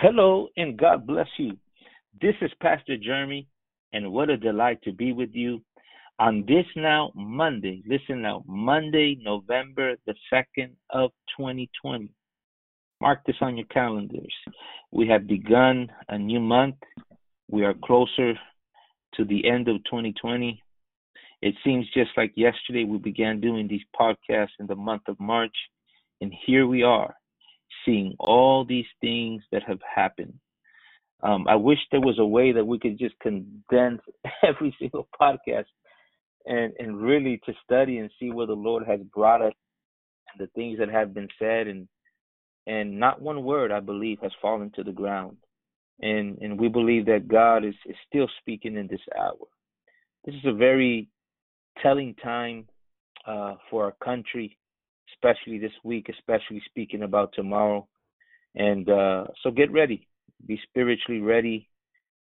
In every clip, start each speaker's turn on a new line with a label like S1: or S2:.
S1: Hello and God bless you. This is Pastor Jeremy, and what a delight to be with you on this now Monday. Listen now, Monday, November the 2nd of 2020. Mark this on your calendars. We have begun a new month. We are closer to the end of 2020. It seems just like yesterday we began doing these podcasts in the month of March, and here we are seeing all these things that have happened. Um, I wish there was a way that we could just condense every single podcast and and really to study and see where the Lord has brought us and the things that have been said and and not one word I believe has fallen to the ground. And and we believe that God is, is still speaking in this hour. This is a very telling time uh, for our country especially this week, especially speaking about tomorrow. And uh, so get ready, be spiritually ready.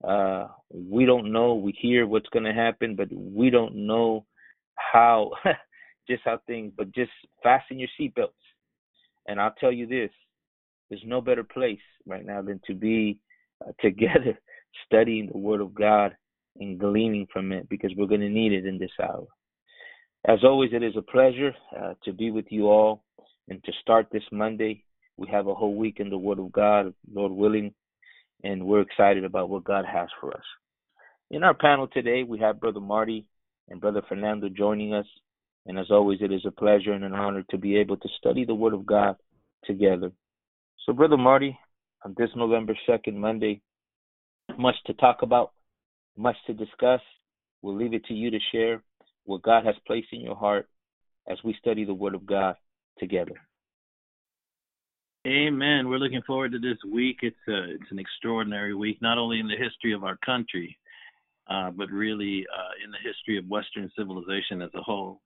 S1: Uh, we don't know, we hear what's going to happen, but we don't know how, just how things, but just fasten your seatbelts. And I'll tell you this there's no better place right now than to be uh, together studying the Word of God and gleaning from it because we're going to need it in this hour. As always, it is a pleasure uh, to be with you all and to start this Monday. We have a whole week in the Word of God, Lord willing, and we're excited about what God has for us. In our panel today, we have Brother Marty and Brother Fernando joining us. And as always, it is a pleasure and an honor to be able to study the Word of God together. So, Brother Marty, on this November 2nd, Monday, much to talk about, much to discuss. We'll leave it to you to share what God has placed in your heart as we study the Word of God together.
S2: Amen. We're looking forward to this week. It's a, it's an extraordinary week, not only in the history of our country, uh, but really uh, in the history of Western civilization as a whole.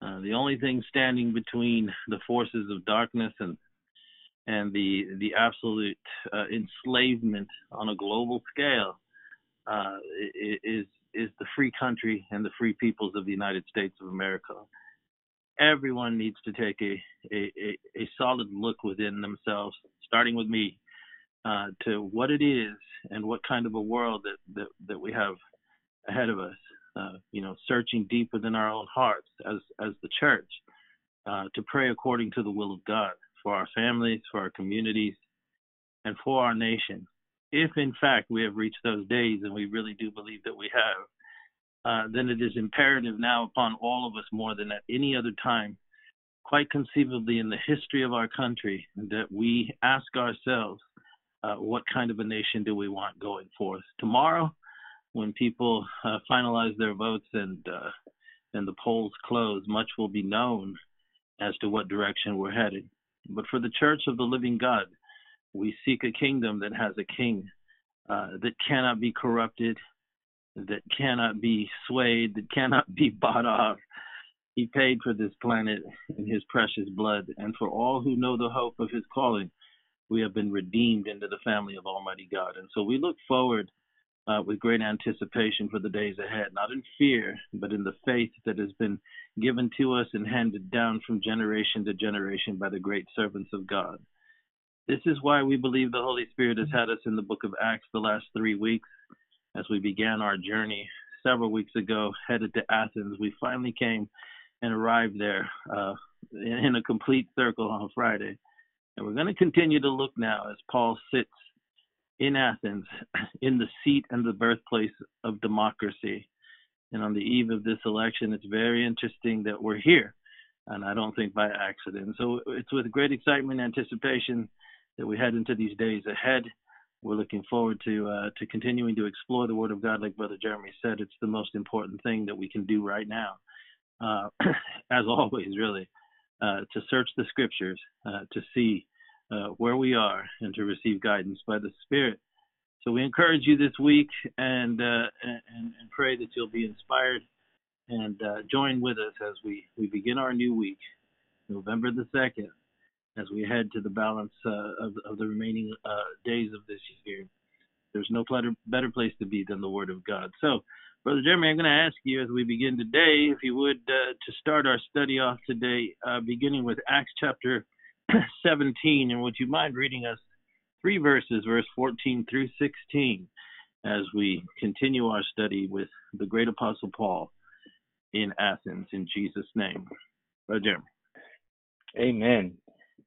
S2: Uh, the only thing standing between the forces of darkness and and the the absolute uh, enslavement on a global scale uh, is is the free country and the free peoples of the United States of America. Everyone needs to take a, a, a, solid look within themselves, starting with me, uh, to what it is and what kind of a world that, that, that we have ahead of us. Uh, you know, searching deep within our own hearts as, as the church uh, to pray according to the will of God for our families, for our communities, and for our nation if in fact we have reached those days, and we really do believe that we have, uh, then it is imperative now upon all of us more than at any other time, quite conceivably in the history of our country, that we ask ourselves, uh, what kind of a nation do we want going forth? Tomorrow, when people uh, finalize their votes and uh, and the polls close, much will be known as to what direction we're headed. But for the Church of the Living God, we seek a kingdom that has a king uh, that cannot be corrupted, that cannot be swayed, that cannot be bought off. He paid for this planet in his precious blood. And for all who know the hope of his calling, we have been redeemed into the family of Almighty God. And so we look forward uh, with great anticipation for the days ahead, not in fear, but in the faith that has been given to us and handed down from generation to generation by the great servants of God. This is why we believe the Holy Spirit has had us in the book of Acts the last three weeks as we began our journey several weeks ago, headed to Athens. We finally came and arrived there uh, in a complete circle on Friday. And we're going to continue to look now as Paul sits in Athens, in the seat and the birthplace of democracy. And on the eve of this election, it's very interesting that we're here. And I don't think by accident. So it's with great excitement and anticipation that we head into these days ahead. We're looking forward to uh, to continuing to explore the Word of God, like Brother Jeremy said. It's the most important thing that we can do right now, uh, as always, really, uh, to search the Scriptures uh, to see uh, where we are and to receive guidance by the Spirit. So we encourage you this week and uh, and, and, pray that you'll be inspired and join with us as we we begin our new week, November the second as we head to the balance uh, of, of, the remaining uh, days of this year. There's no better, place to be than the Word of God. So, Brother Jeremy, I'm going to ask you as we begin today, if you would, uh, to start our study off today, uh, beginning with Acts chapter 17, and would you mind reading us three verses, verse 14 through 16, as we continue our study with the great apostle Paul in Athens in Jesus' name. Brother Jeremy.
S1: Amen.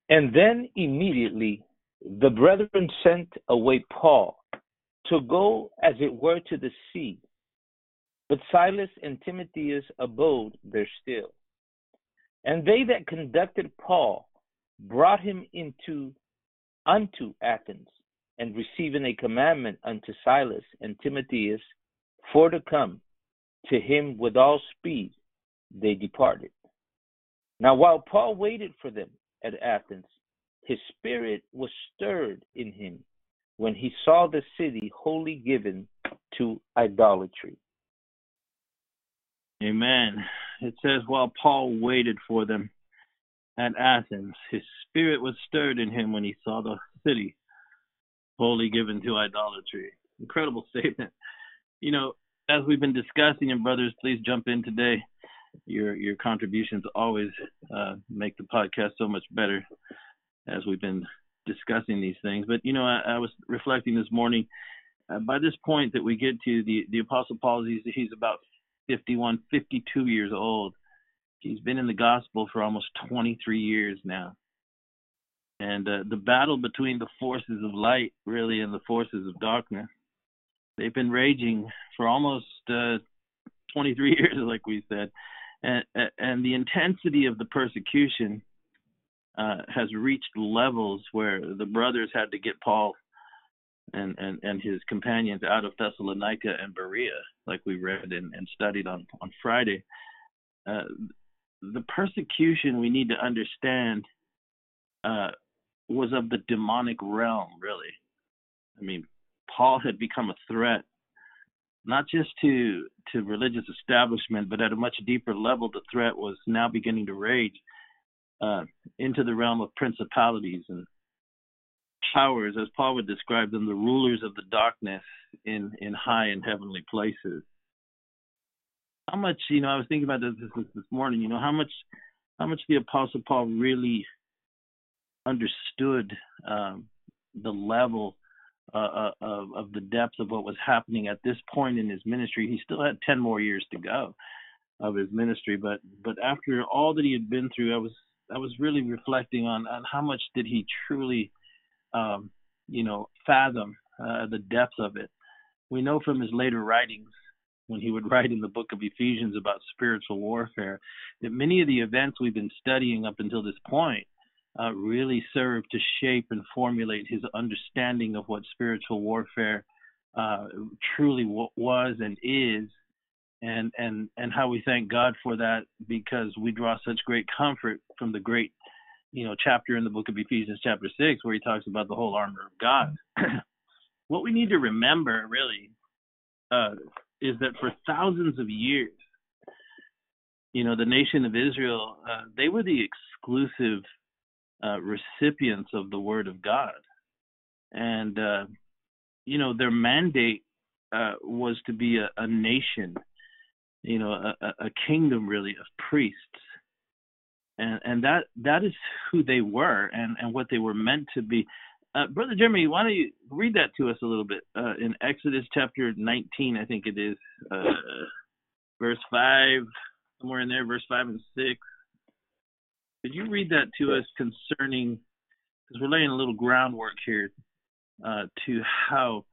S1: And then immediately the brethren sent away Paul to go as it were to the sea. But Silas and Timotheus abode there still. And they that conducted Paul brought him into unto Athens, and receiving a commandment unto Silas and Timotheus for to come to him with all speed, they departed. Now while Paul waited for them at Athens, his spirit was stirred in him when he saw the city wholly given to idolatry.
S2: Amen. It says, while Paul waited for them at Athens, his spirit was stirred in him when he saw the city wholly given to idolatry. Incredible statement. You know, as we've been discussing, and brothers, please jump in today. Your your contributions always uh, make the podcast so much better as we've been discussing these things. But you know, I, I was reflecting this morning. Uh, by this point that we get to the the Apostle Paul, he's he's about 51, 52 years old. He's been in the gospel for almost 23 years now. And uh, the battle between the forces of light, really, and the forces of darkness, they've been raging for almost uh, 23 years, like we said. And, and the intensity of the persecution uh, has reached levels where the brothers had to get Paul and, and, and his companions out of Thessalonica and Berea, like we read and, and studied on, on Friday. Uh, the persecution we need to understand uh, was of the demonic realm, really. I mean, Paul had become a threat, not just to to religious establishment, but at a much deeper level, the threat was now beginning to rage uh, into the realm of principalities and powers, as Paul would describe them, the rulers of the darkness in in high and heavenly places. How much, you know, I was thinking about this this, this morning. You know, how much how much the Apostle Paul really understood um, the level uh, uh, of, of the depth of what was happening at this point in his ministry. He still had ten more years to go of his ministry, but but after all that he had been through, I was I was really reflecting on on how much did he truly um, you know, fathom uh, the depth of it. We know from his later writings, when he would write in the book of Ephesians about spiritual warfare, that many of the events we've been studying up until this point uh, really serve to shape and formulate his understanding of what spiritual warfare uh, truly w- was and is, and and and how we thank God for that because we draw such great comfort from the great you know chapter in the book of Ephesians chapter 6 where he talks about the whole armor of God. what we need to remember really uh, is that for thousands of years you know the nation of Israel uh, they were the exclusive uh, recipients of the word of God and uh, you know their mandate uh, was to be a, a nation you know a, a kingdom really of priests and and that that is who they were and and what they were meant to be. Uh, Brother Jeremy, why don't you read that to us a little bit uh, in Exodus chapter 19, I think it is, verse five, somewhere in there, verse five and six. Could you read that to us concerning? Because we're laying a little groundwork here uh, to how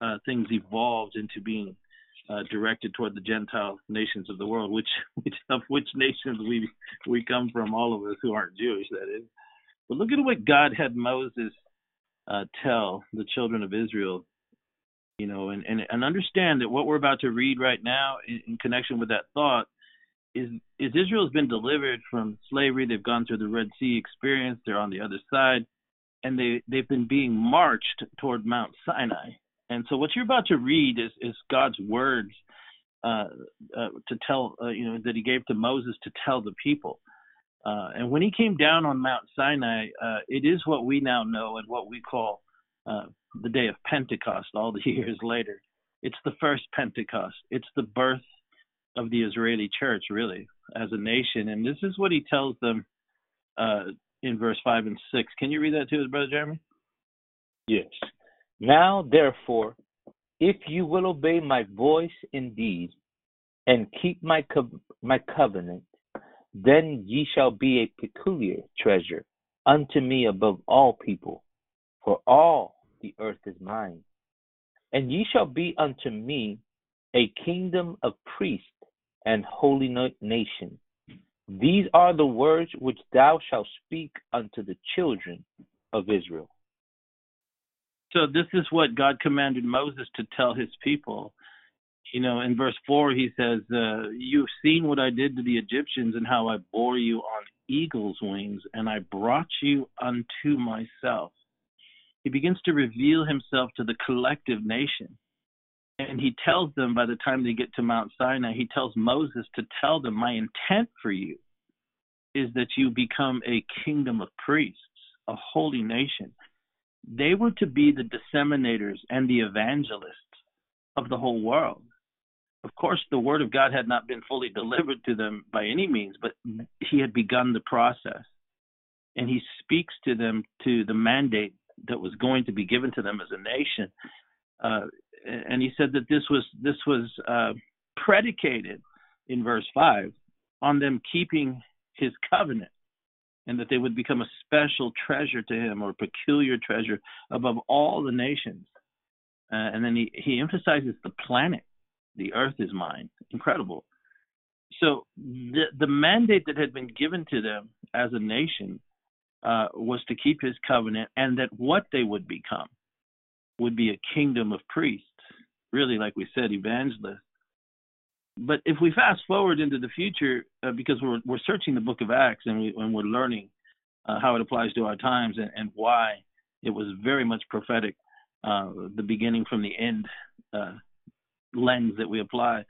S2: uh, things evolved into being uh, directed toward the Gentile nations of the world, which, which of which nations we we come from, all of us who aren't Jewish, that is. But look at what God had Moses uh, tell the children of Israel, you know, and, and and understand that what we're about to read right now, in, in connection with that thought, is is Israel's been delivered from slavery. They've gone through the Red Sea experience. They're on the other side, and they they've been being marched toward Mount Sinai and so what you're about to read is, is God's words uh, uh, to tell, uh, you know, that he gave to Moses to tell the people. Uh, and when he came down on Mount Sinai, uh, it is what we now know and what we call uh, the day of Pentecost all the years later. It's the first Pentecost. It's the birth of the Israeli church, really, as a nation. And this is what he tells them uh, in verse 5 and 6. Can you read that to us, Brother Jeremy?
S1: Yes. Now, therefore, if you will obey my voice indeed, and keep my co- my covenant, then ye shall be a peculiar treasure unto me above all people, for all the earth is mine. And ye shall be unto me a kingdom of priests and holy nation. These are the words which thou shalt speak unto the children of Israel.
S2: So, this is what God commanded Moses to tell his people. You know, in verse 4, he says, uh, You've seen what I did to the Egyptians and how I bore you on eagle's wings, and I brought you unto myself. He begins to reveal himself to the collective nation. And he tells them by the time they get to Mount Sinai, he tells Moses to tell them, My intent for you is that you become a kingdom of priests, a holy nation. They were to be the disseminators and the evangelists of the whole world. Of course, the word of God had not been fully delivered to them by any means, but he had begun the process. And he speaks to them to the mandate that was going to be given to them as a nation. Uh, and he said that this was this was uh, predicated in verse five on them keeping his covenant, and that they would become a special treasure to him or peculiar treasure above all the nations. Uh, and then he, he emphasizes the planet, the earth is mine. Incredible. So the the mandate that had been given to them as a nation uh, was to keep his covenant, and that what they would become would be a kingdom of priests, really, like we said, evangelists. But if we fast forward into the future, uh, because we're we're searching the Book of Acts and we and we're learning uh, how it applies to our times and, and why it was very much prophetic, uh, the beginning from the end uh, lens that we apply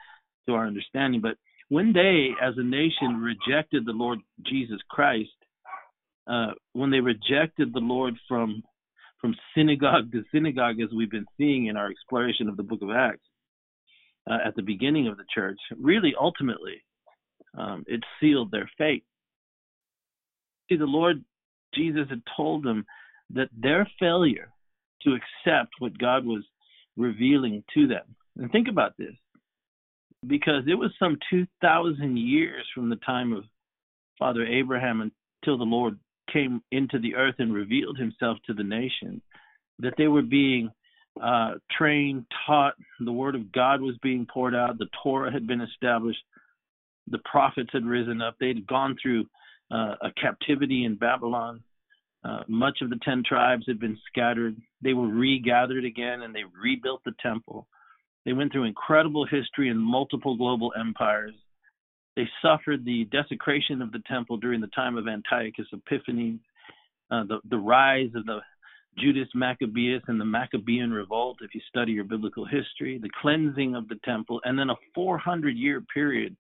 S2: to our understanding. But when they, as a nation, rejected the Lord Jesus Christ, uh, when they rejected the Lord from from synagogue to synagogue, as we've been seeing in our exploration of the Book of Acts uh, at the beginning of the church, really ultimately, um, it sealed their fate. See, the Lord Jesus had told them that their failure to accept what God was revealing to them. And think about this, because it was some 2,000 years from the time of Father Abraham until the Lord came into the earth and revealed himself to the nation, that they were being uh, trained, taught, the word of God was being poured out, the Torah had been established, the prophets had risen up, they'd gone through uh, a captivity in Babylon. Uh, much of the ten tribes had been scattered. They were regathered again and they rebuilt the temple. They went through incredible history and multiple global empires. They suffered the desecration of the temple during the time of Antiochus Epiphanes, uh, the, the rise of the Judas Maccabeus and the Maccabean revolt, if you study your biblical history, the cleansing of the temple, and then a 400 year period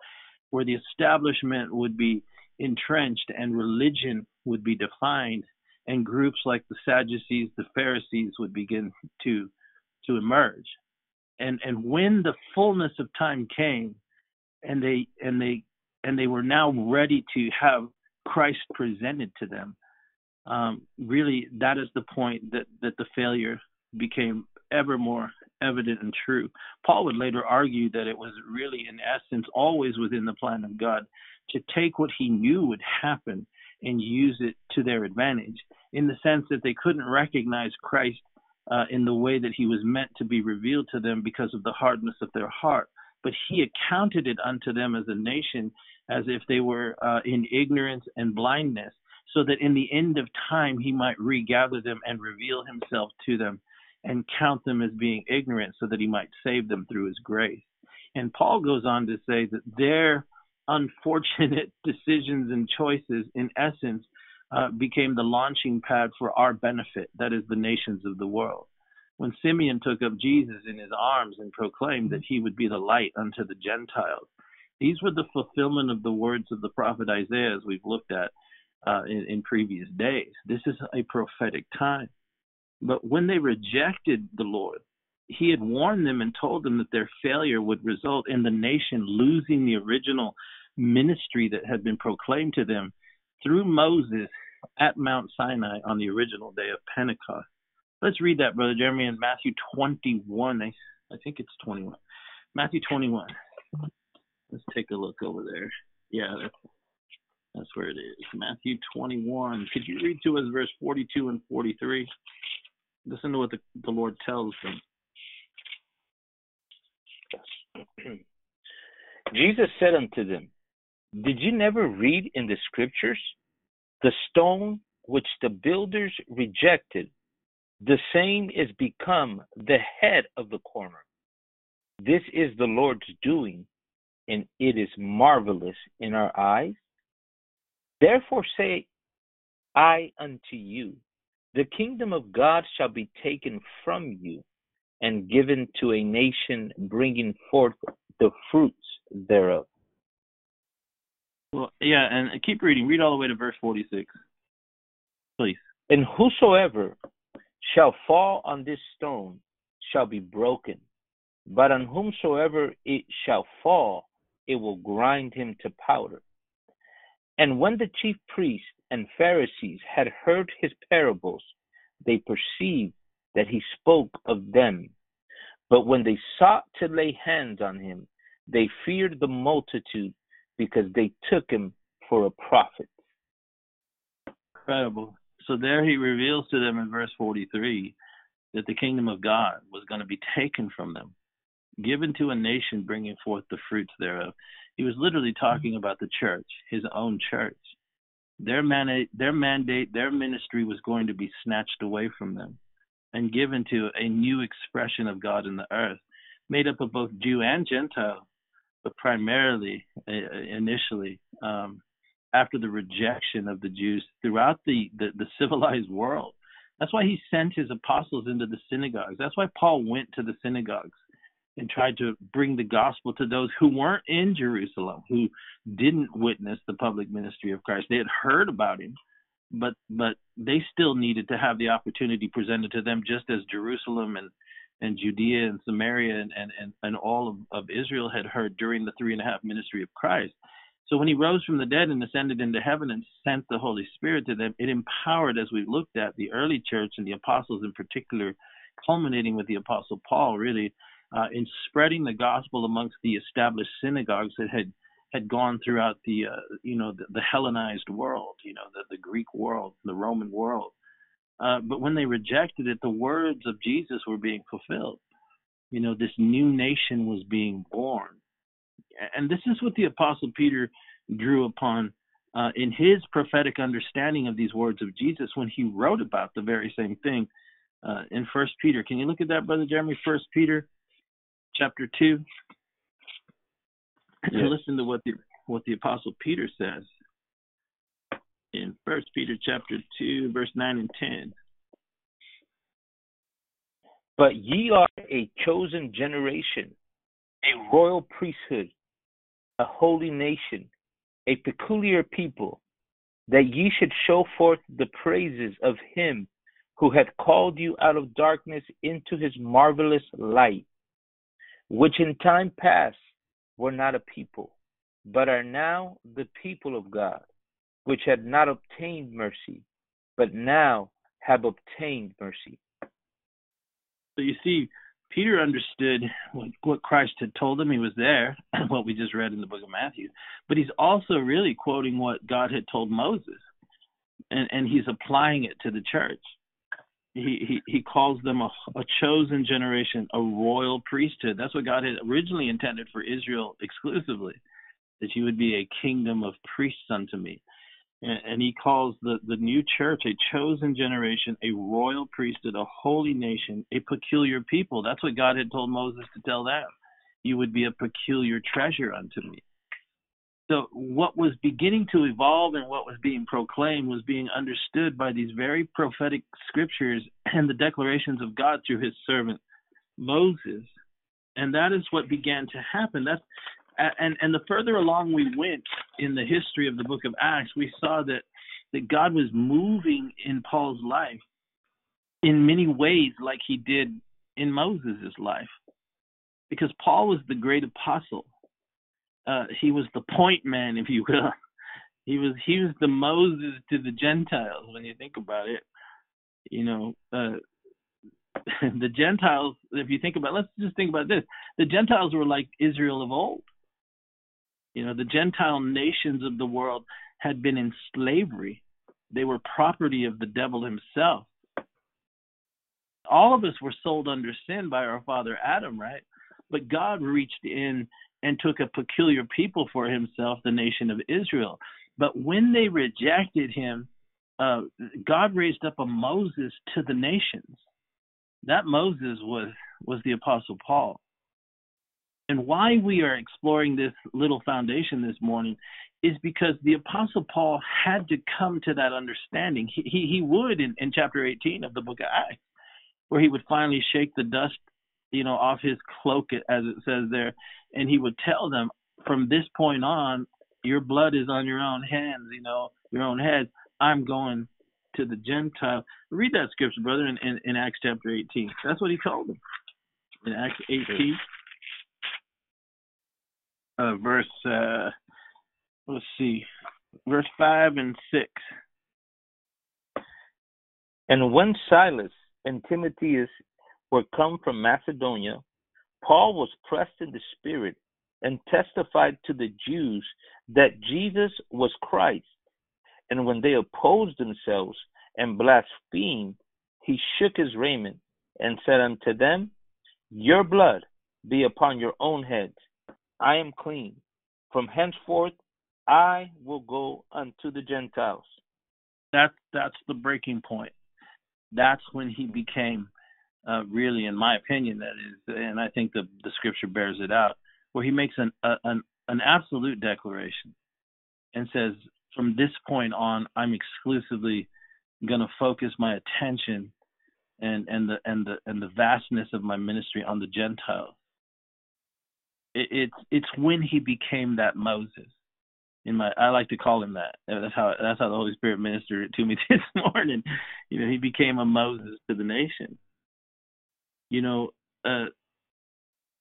S2: where the establishment would be entrenched and religion would be defined, and groups like the Sadducees, the Pharisees would begin to to emerge. And and when the fullness of time came, and they and they and they were now ready to have Christ presented to them. Um, really, that is the point that that the failure became ever more evident and true. Paul would later argue that it was really, in essence, always within the plan of God to take what he knew would happen and use it to their advantage, in the sense that they couldn't recognize Christ uh, in the way that he was meant to be revealed to them because of the hardness of their heart but he accounted it unto them as a nation as if they were uh, in ignorance and blindness, so that in the end of time he might regather them and reveal himself to them and count them as being ignorant, so that he might save them through his grace. And Paul goes on to say that their unfortunate decisions and choices, in essence, uh, became the launching pad for our benefit, that is, the nations of the world when Simeon took up Jesus in his arms and proclaimed that he would be the light unto the Gentiles. These were the fulfillment of the words of the prophet Isaiah, as we've looked at uh, in, in previous days. This is a prophetic time. But when they rejected the Lord, he had warned them and told them that their failure would result in the nation losing the original ministry that had been proclaimed to them through Moses at Mount Sinai on the original day of Pentecost. Let's read that, Brother Jeremy, in Matthew 21. I, I think it's 21. Matthew 21. Let's take a look over there. Yeah, that's, that's where it is. Matthew 21. Could you read to us verse 42 and 43? Listen to what the, the Lord tells them.
S1: Jesus said unto them, Did you never read in the scriptures the stone which the builders rejected, the same is become the head of the corner? This is the Lord's doing, and it is marvelous in our eyes. Therefore say I unto you, the kingdom of God shall be taken from you and given to a nation bringing forth the fruits thereof.
S2: Well, yeah, and keep reading. Read all the way to verse 46, please.
S1: And whosoever shall fall on this stone shall be broken, but on whomsoever it shall fall, it will grind him to powder. And when the chief priests and Pharisees had heard his parables, they perceived that he spoke of them. But when they sought to lay hands on him, they feared the multitude because they took him for a prophet.
S2: Incredible. So there he reveals to them in verse 43 that the kingdom of God was going to be taken from them, given to a nation bringing forth the fruits thereof. He was literally talking about the church, his own church. Their mandate, their mandate, their ministry was going to be snatched away from them and given to a new expression of God in the earth, made up of both Jew and Gentile, but primarily, uh, initially, um, after the rejection of the Jews throughout the, the, the civilized world. That's why he sent his apostles into the synagogues. That's why Paul went to the synagogues and tried to bring the gospel to those who weren't in Jerusalem, who didn't witness the public ministry of Christ. They had heard about him, but but they still needed to have the opportunity presented to them just as Jerusalem and and Judea and Samaria and, and, and, and all of, of Israel had heard during the three and a half ministry of Christ. So when he rose from the dead and ascended into heaven and sent the Holy Spirit to them, it empowered, as we looked at, the early church and the apostles in particular, culminating with the apostle Paul, really, uh, in spreading the gospel amongst the established synagogues that had had gone throughout the uh, you know the, the, Hellenized world, you know the, the Greek world, the Roman world. Uh, but when they rejected it, the words of Jesus were being fulfilled. You know, this new nation was being born, and this is what the Apostle Peter drew upon uh, in his prophetic understanding of these words of Jesus when he wrote about the very same thing uh, in First Peter. Can you look at that, brother Jeremy? First Peter, chapter two yes. and listen to what the what the apostle Peter says in First Peter chapter two, verse nine and ten.
S1: But ye are a chosen generation, a royal priesthood, a holy nation, a peculiar people, that ye should show forth the praises of him who hath called you out of darkness into his marvelous light, which in time past were not a people, but are now the people of God, which had not obtained mercy, but now have obtained mercy.
S2: So you see, Peter understood what Christ had told him. He was there, what we just read in the book of Matthew. But he's also really quoting what God had told Moses, and, and he's applying it to the church he, he, calls them a, a chosen generation, a royal priesthood. That's what God had originally intended for Israel exclusively, that you would be a kingdom of priests unto me. And, and he calls the, the new church a chosen generation, a royal priesthood, a holy nation, a peculiar people. That's what God had told Moses to tell them. You would be a peculiar treasure unto me. So what was beginning to evolve and what was being proclaimed was being understood by these very prophetic scriptures and the declarations of God through his servant Moses. And that is what began to happen. That's and and the further along we went in the history of the book of Acts, we saw that that God was moving in Paul's life in many ways like he did in Moses' life. Because Paul was the great apostle uh, he was the point man, if you will. He was he was the Moses to the Gentiles when you think about it. You know, uh, the Gentiles, if you think about, let's just think about this: the Gentiles were like Israel of old. You know, the Gentile nations of the world had been in slavery; they were property of the devil himself. All of us were sold under sin by our father Adam, right? But God reached in and took a peculiar people for himself, the nation of Israel. But when they rejected him, uh, God raised up a Moses to the nations. That Moses was was the Apostle Paul. And why we are exploring this little foundation this morning is because the Apostle Paul had to come to that understanding. He he, he would in, in chapter 18 of the book of Acts, where he would finally shake the dust, you know, off his cloak, as it says there, and he would tell them, from this point on, your blood is on your own hands, you know, your own head. I'm going to the Gentile. Read that scripture, brother, in, in, in Acts chapter 18. That's what he told them. In Acts 18, uh, verse, uh, let's see, verse 5 and 6.
S1: And when Silas and Timotheus were come from Macedonia, Paul was pressed in the spirit and testified to the Jews that Jesus was Christ. And when they opposed themselves and blasphemed, he shook his raiment and said unto them, Your blood be upon your own heads. I am clean. From henceforth I will go unto the Gentiles.
S2: That that's the breaking point. That's when he became uh, really, in my opinion, that is, and I think the the scripture bears it out, where he makes an a, an an absolute declaration and says, from this point on, I'm exclusively going to focus my attention and and the and the and the vastness of my ministry on the Gentiles. It, it's it's when he became that Moses. In my, I like to call him that. That's how that's how the Holy Spirit ministered to me this morning. You know, he became a Moses to the nation. You know, uh,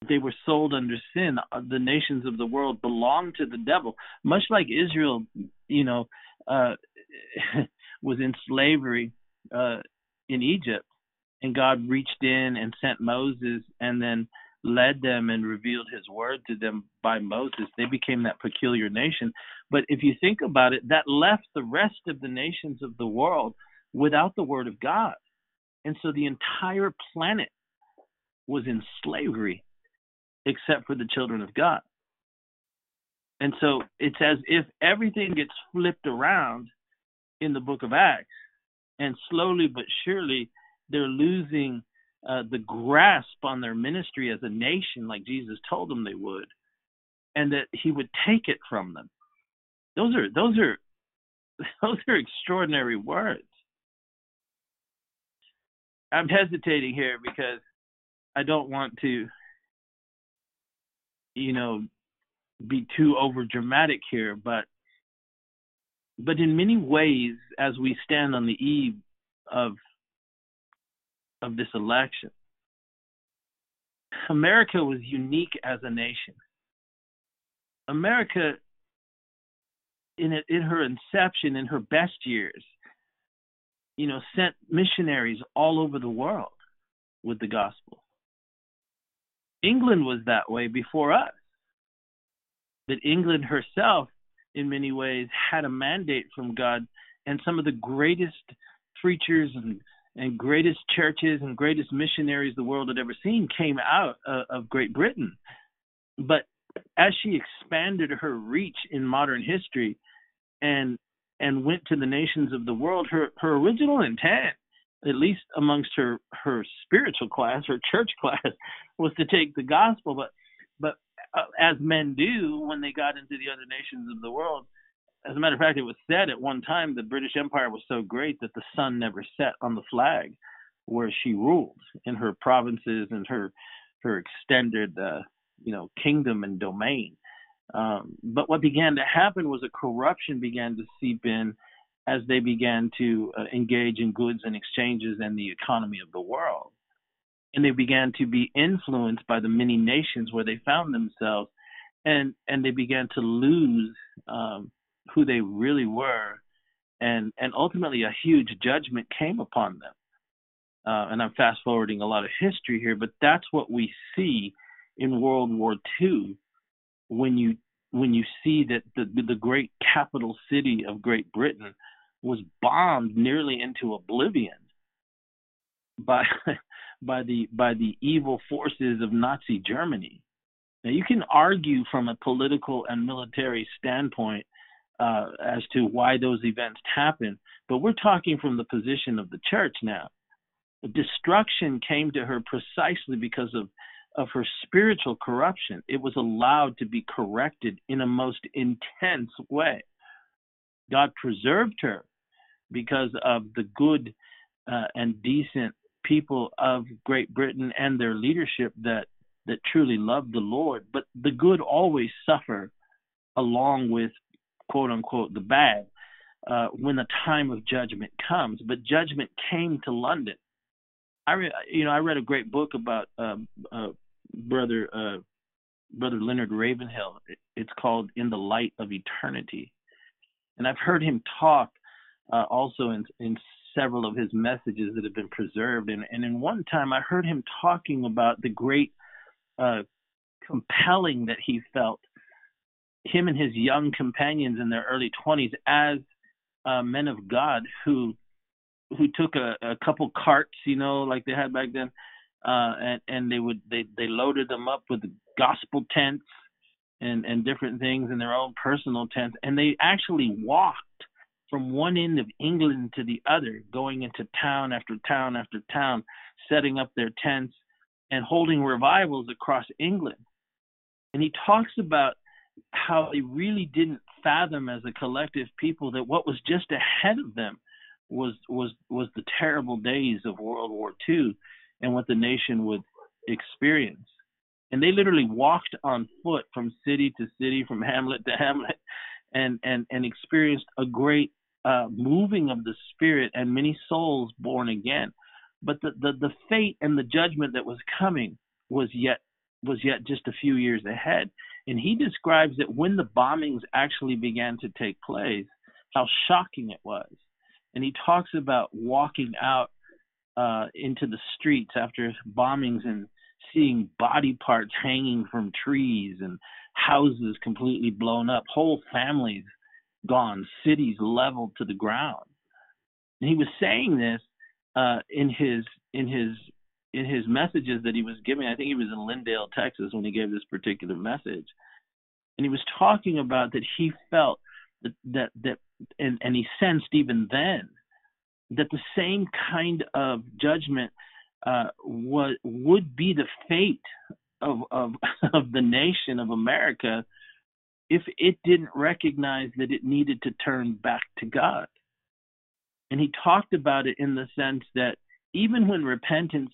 S2: they were sold under sin. Uh, the nations of the world belonged to the devil, much like Israel, you know, uh, was in slavery uh, in Egypt, and God reached in and sent Moses, and then led them and revealed His word to them by Moses. They became that peculiar nation. But if you think about it, that left the rest of the nations of the world without the word of God, and so the entire planet was in slavery except for the children of God. And so it's as if everything gets flipped around in the book of Acts, and slowly but surely they're losing uh, the grasp on their ministry as a nation, like Jesus told them they would, and that He would take it from them. Those are those are those are extraordinary words. I'm hesitating here because I don't want to you know, be too over dramatic here, but but in many ways, as we stand on the eve of of this election, America was unique as a nation. America, in it, in her inception, in her best years, you know, sent missionaries all over the world with the gospel. England was that way before us. That England herself, in many ways, had a mandate from God, and some of the greatest preachers and, and greatest churches and greatest missionaries the world had ever seen came out uh, of Great Britain. But as she expanded her reach in modern history and and went to the nations of the world, her, her original intent at least amongst her her spiritual class, her church class, was to take the gospel. But but uh, as men do when they got into the other nations of the world, as a matter of fact, it was said at one time the British Empire was so great that the sun never set on the flag where she ruled in her provinces and her her extended uh, you know kingdom and domain. Um, but what began to happen was a corruption began to seep in as they began to uh, engage in goods and exchanges and the economy of the world. And they began to be influenced by the many nations where they found themselves, and and they began to lose um, who they really were, and and ultimately a huge judgment came upon them. uh, and I'm fast forwarding a lot of history here, but that's what we see in World War II when you when you see that the the great capital city of Great Britain was bombed nearly into oblivion by by the by the evil forces of Nazi Germany. Now you can argue from a political and military standpoint uh, as to why those events happened, but we're talking from the position of the church now. Destruction came to her precisely because of of her spiritual corruption. It was allowed to be corrected in a most intense way. God preserved her because of the good uh, and decent people of Great Britain and their leadership that that truly loved the Lord. But the good always suffer along with quote unquote the bad uh, when the time of judgment comes. But judgment came to London. I re- you know I read a great book about uh, uh, brother uh, brother Leonard Ravenhill. It's called In the Light of Eternity, and I've heard him talk uh, also in in several of his messages that have been preserved. And, and in one time, I heard him talking about the great uh, compelling that he felt him and his young companions in their early 20s as uh, men of God who who took a, a couple carts, you know, like they had back then, uh, and and they would they they loaded them up with gospel tents and and different things in their own personal tents, and they actually walked from one end of England to the other, going into town after town after town, setting up their tents and holding revivals across England. And he talks about how they really didn't fathom as a collective people that what was just ahead of them was was was the terrible days of World War II and what the nation would experience. And they literally walked on foot from city to city, from hamlet to hamlet, and and and experienced a great uh, moving of the spirit and many souls born again. But the, the the fate and the judgment that was coming was yet was yet just a few years ahead. And he describes that when the bombings actually began to take place, how shocking it was. And he talks about walking out uh, into the streets after bombings and seeing body parts hanging from trees and houses completely blown up, whole families gone, cities leveled to the ground. And he was saying this uh, in his in his in his messages that he was giving. I think he was in Lindale, Texas, when he gave this particular message, and he was talking about that he felt that that that and, and he sensed even then that the same kind of judgment uh, was would be the fate of of of the nation of America if it didn't recognize that it needed to turn back to God. And he talked about it in the sense that even when repentance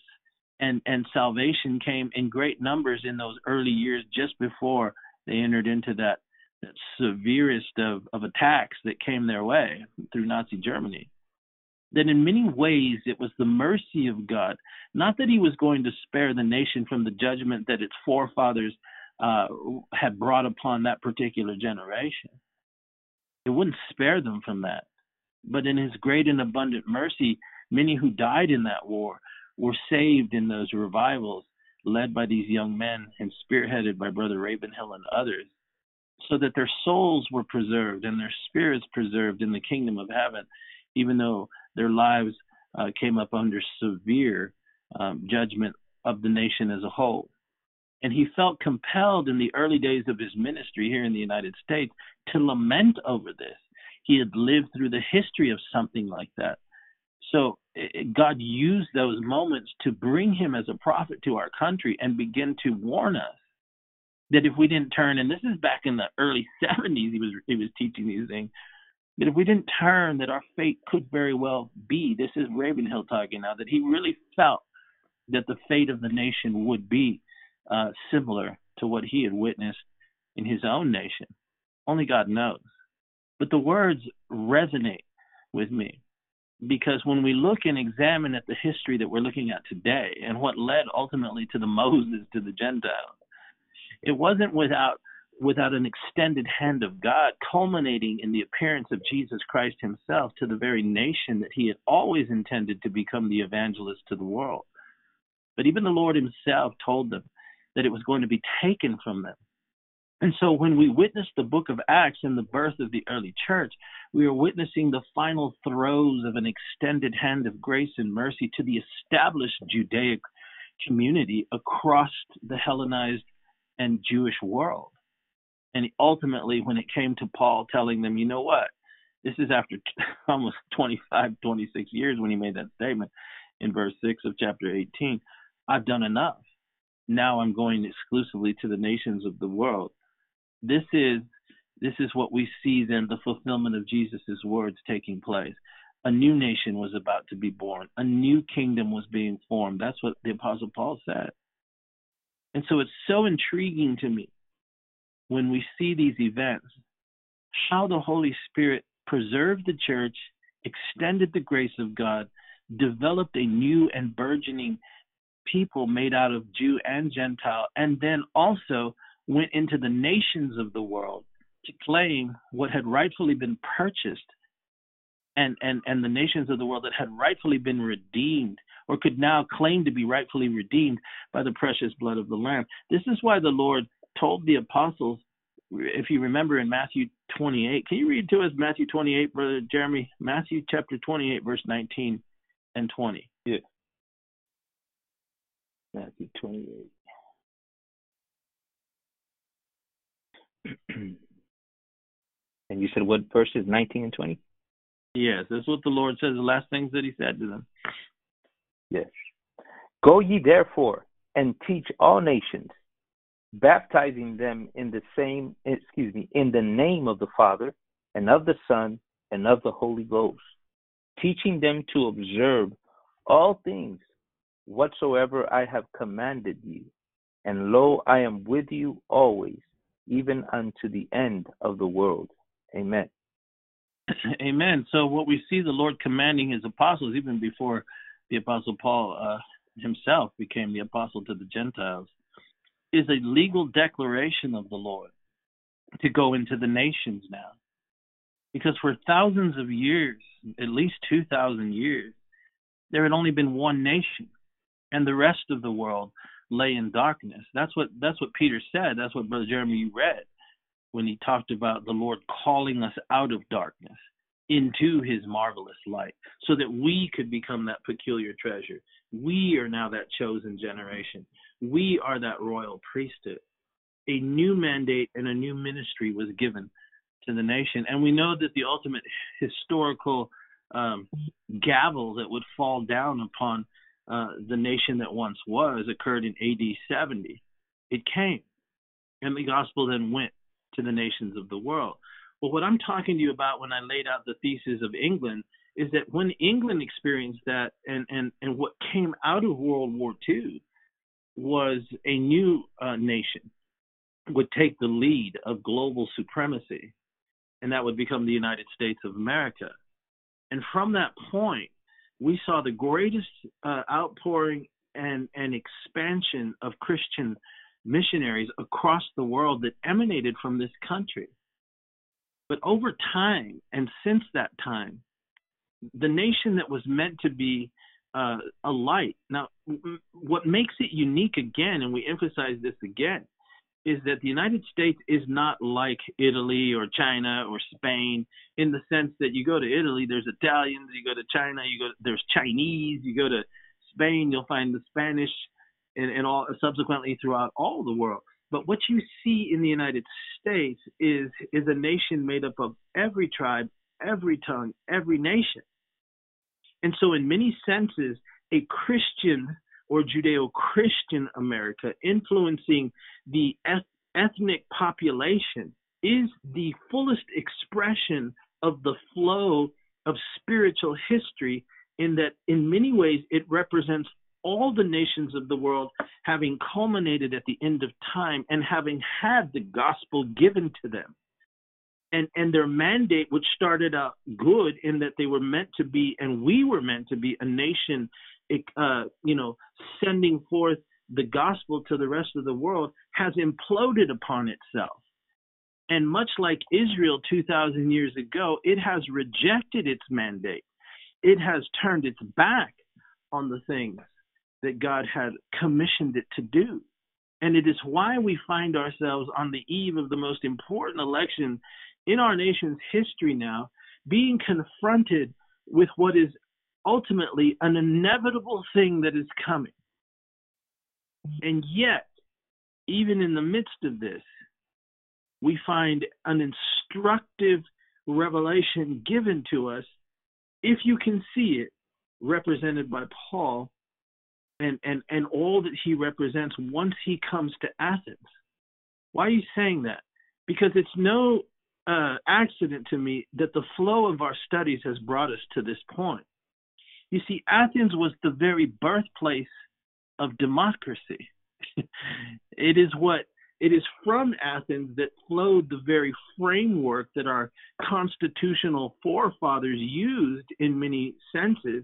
S2: and, and salvation came in great numbers in those early years just before they entered into that, that severest of, of attacks that came their way through Nazi Germany, that in many ways it was the mercy of God, not that he was going to spare the nation from the judgment that its forefathers uh, had brought upon that particular generation. It wouldn't spare them from that. But in his great and abundant mercy, many who died in that war were saved in those revivals led by these young men and spearheaded by Brother Ravenhill and others, so that their souls were preserved and their spirits preserved in the kingdom of heaven, even though their lives uh, came up under severe um, judgment of the nation as a whole. And he felt compelled in the early days of his ministry here in the United States to lament over this. He had lived through the history of something like that. So God used those moments to bring him as a prophet to our country and begin to warn us that if we didn't turn, and this is back in the early 70s, he was he was teaching these things, that if we didn't turn, that our fate could very well be. This is Ravenhill talking now, that he really felt that the fate of the nation would be uh, similar to what he had witnessed in his own nation. Only God knows. But the words resonate with me because when we look and examine at the history that we're looking at today and what led ultimately to the Moses to the Gentiles, it wasn't without without an extended hand of God, culminating in the appearance of Jesus Christ himself to the very nation that he had always intended to become the evangelist to the world. But even the Lord himself told them that it was going to be taken from them. And so when we witness the book of Acts and the birth of the early church, we are witnessing the final throes of an extended hand of grace and mercy to the established Judaic community across the Hellenized and Jewish world. And ultimately, when it came to Paul telling them, you know what, this is after almost 25, 26 years when he made that statement in verse 6 of chapter 18, I've done enough. Now I'm going exclusively to the nations of the world this is this is what we see then the fulfillment of Jesus' words taking place. A new nation was about to be born. A new kingdom was being formed. That's what the Apostle Paul said. And so it's so intriguing to me when we see these events, how the Holy Spirit preserved the church, extended the grace of God, developed a new and burgeoning people made out of Jew and Gentile, and then also went into the nations of the world to claim what had rightfully been purchased and, and, and the nations of the world that had rightfully been redeemed or could now claim to be rightfully redeemed by the precious blood of the Lamb. This is why the Lord told the apostles, if you remember in Matthew 28, can you read to us Matthew 28, Brother Jeremy? Matthew chapter 28, verse 19 and 20.
S1: Yeah. Matthew 28. and you said what verses 19 and 20?
S2: Yes, that's what the Lord says, the last things that He said to them.
S1: Yes. Go ye therefore and teach all nations, baptizing them in the same, excuse me, in the name of the Father and of the Son and of the Holy Ghost, teaching them to observe all things whatsoever I have commanded you. And lo, I am with you always, even unto the end of the world. Amen.
S2: Amen. So what we see the Lord commanding his apostles, even before the apostle Paul uh, himself became the apostle to the Gentiles, is a legal declaration of the Lord to go into the nations now. Because for thousands of years, at least 2,000 years, there had only been one nation, and the rest of the world lay in darkness. That's what that's what Peter said. That's what Brother Jeremy read when he talked about the Lord calling us out of darkness into his marvelous light so that we could become that peculiar treasure. We are now that chosen generation. We are that royal priesthood. A new mandate and a new ministry was given to the nation. And we know that the ultimate historical um, gavel that would fall down upon uh, the nation that once was occurred in AD 70. It came, and the gospel then went to the nations of the world. Well, what I'm talking to you about when I laid out the thesis of England is that when England experienced that, and and and what came out of World War II was a new uh, nation would take the lead of global supremacy, and that would become the United States of America. And from that point, we saw the greatest uh, outpouring and, and expansion of Christian missionaries across the world that emanated from this country. But over time, and since that time, the nation that was meant to be uh, a light. Now, what makes it unique again, and we emphasize this again, is that the United States is not like Italy or China or Spain in the sense that you go to Italy, there's Italians, you go to China, you go there's Chinese, you go to Spain, you'll find the Spanish and, and all subsequently throughout all the world. But what you see in the United States is is a nation made up of every tribe, every tongue, every nation. And so in many senses, a Christian or Judeo Christian America influencing the eth- ethnic population is the fullest expression of the flow of spiritual history, in that, in many ways, it represents all the nations of the world having culminated at the end of time and having had the gospel given to them. And, and their mandate, which started out good in that they were meant to be, and we were meant to be a nation uh, you know, sending forth the gospel to the rest of the world has imploded upon itself. And much like Israel 2,000 years ago, it has rejected its mandate. It has turned its back on the things that God had commissioned it to do. And it is why we find ourselves on the eve of the most important election in our nation's history now, being confronted with what is ultimately an inevitable thing that is coming. And yet, even in the midst of this, we find an instructive revelation given to us, if you can see it, represented by Paul and, and, and all that he represents once he comes to Athens. Why are you saying that? Because it's no uh, accident to me that the flow of our studies has brought us to this point. You see, Athens was the very birthplace of democracy. it is what it is from Athens that flowed the very framework that our constitutional forefathers used in many senses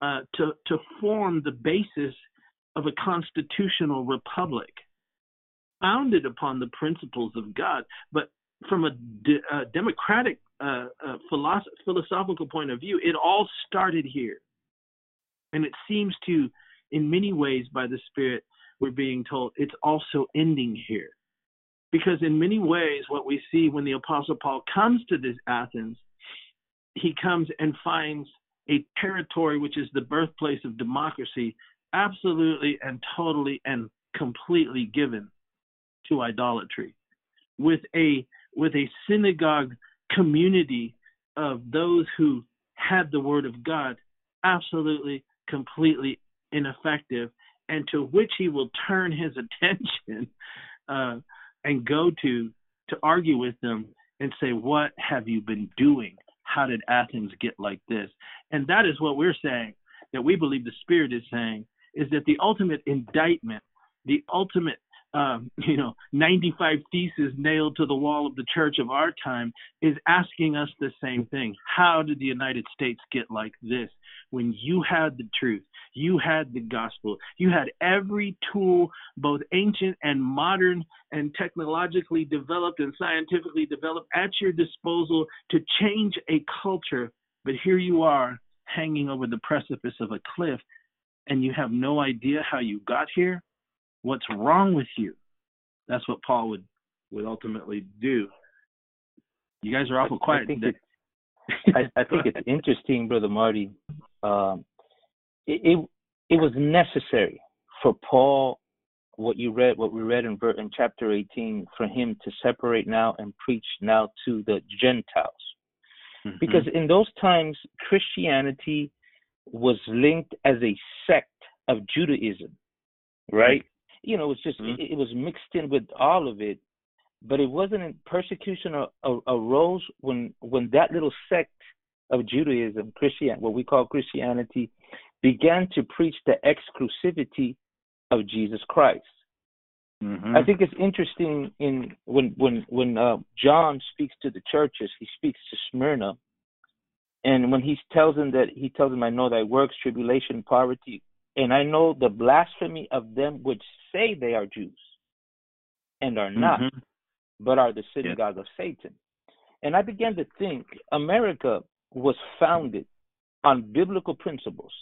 S2: uh, to, to form the basis of a constitutional republic founded upon the principles of God. But from a, de- a democratic uh, uh, philosoph- philosophical point of view, it all started here. And it seems to, in many ways, by the Spirit, we're being told it's also ending here. Because in many ways, what we see when the Apostle Paul comes to this Athens, he comes and finds a territory which is the birthplace of democracy absolutely and totally and completely given to idolatry with a with a synagogue community of those who had the word of God absolutely completely ineffective and to which he will turn his attention uh, and go to to argue with them and say what have you been doing how did Athens get like this? And that is what we're saying, that we believe the Spirit is saying, is that the ultimate indictment, the ultimate um, you know, 95 theses nailed to the wall of the church of our time is asking us the same thing. How did the United States get like this? When you had the truth, you had the gospel, you had every tool, both ancient and modern and technologically developed and scientifically developed, at your disposal to change a culture. But here you are hanging over the precipice of a cliff, and you have no idea how you got here What's wrong with you? That's what Paul would would ultimately do. You guys are awful quiet.
S1: I think, it's, I, I think it's interesting, brother Marty. Um, it, it it was necessary for Paul what you read, what we read in, in chapter 18, for him to separate now and preach now to the Gentiles. Mm-hmm. Because in those times, Christianity was linked as a sect of Judaism, right? You know, it was just mm-hmm. it, it, was mixed in with all of it, but it wasn't persecution arose when when that little sect of Judaism, Christian, what we call Christianity, began to preach the exclusivity of Jesus Christ. Mm-hmm. I think it's interesting in when when when uh, John speaks to the churches, he speaks to Smyrna, and when he tells them that he tells them, "I know thy works, tribulation, poverty, and I know the blasphemy of them which say they are Jews and are not, mm-hmm. but are the synagogue yeah. of Satan. And I began to think America was founded on biblical principles.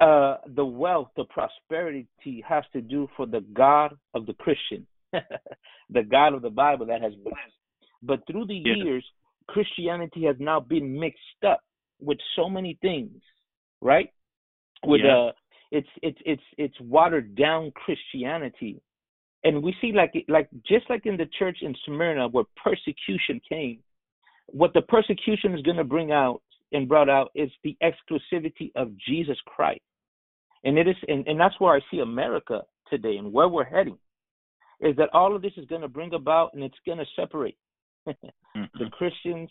S1: Uh, the wealth, the prosperity has to do for the God of the Christian, the God of the Bible that has blessed. But through the yeah. years, Christianity has now been mixed up with so many things, right? with yeah. uh it's it's it's it's watered down Christianity. And we see like like just like in the church in Smyrna where persecution came, what the persecution is going to bring out and brought out is the exclusivity of Jesus Christ. And it is and, and that's where I see America today and where we're heading. Is that all of this is going to bring about and it's going to separate mm-hmm. the Christians,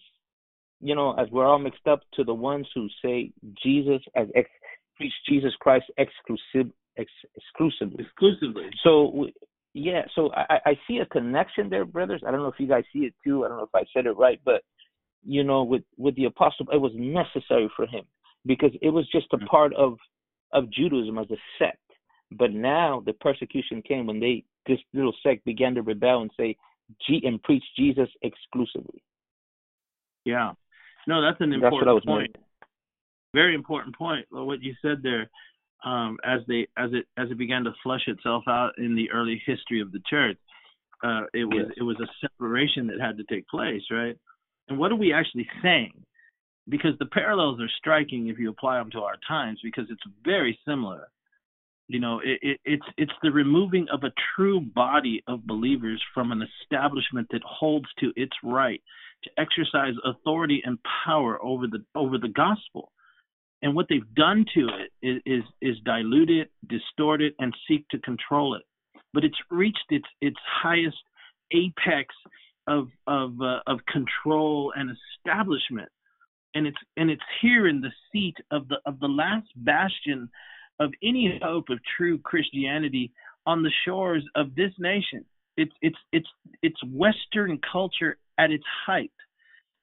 S1: you know, as we're all mixed up to the ones who say Jesus as ex- preach Jesus Christ exclusive, ex, exclusively.
S2: Exclusively.
S1: So yeah, so I, I see a connection there, brothers. I don't know if you guys see it too. I don't know if I said it right, but you know, with with the apostle, it was necessary for him because it was just a mm-hmm. part of of Judaism as a sect. But now the persecution came when they this little sect began to rebel and say G and preach Jesus exclusively.
S2: Yeah. No, that's an important
S1: that's
S2: point. Very important point. What you said there, um, as they as it as it began to flush itself out in the early history of the church, uh, it was
S1: Yes.
S2: it was a separation that had to take place, right? And what are we actually saying? Because the parallels are striking if you apply them to our times, because it's very similar. You know, it, it, it's it's the removing of a true body of believers from an establishment that holds to its right to exercise authority and power over the over the gospel. And what they've done to it is is, is dilute it, distort it, and seek to control it. But it's reached its its highest apex of of uh, of control and establishment, and it's and it's here in the seat of the of the last bastion of any hope of true Christianity on the shores of this nation. It's it's it's it's Western culture at its height,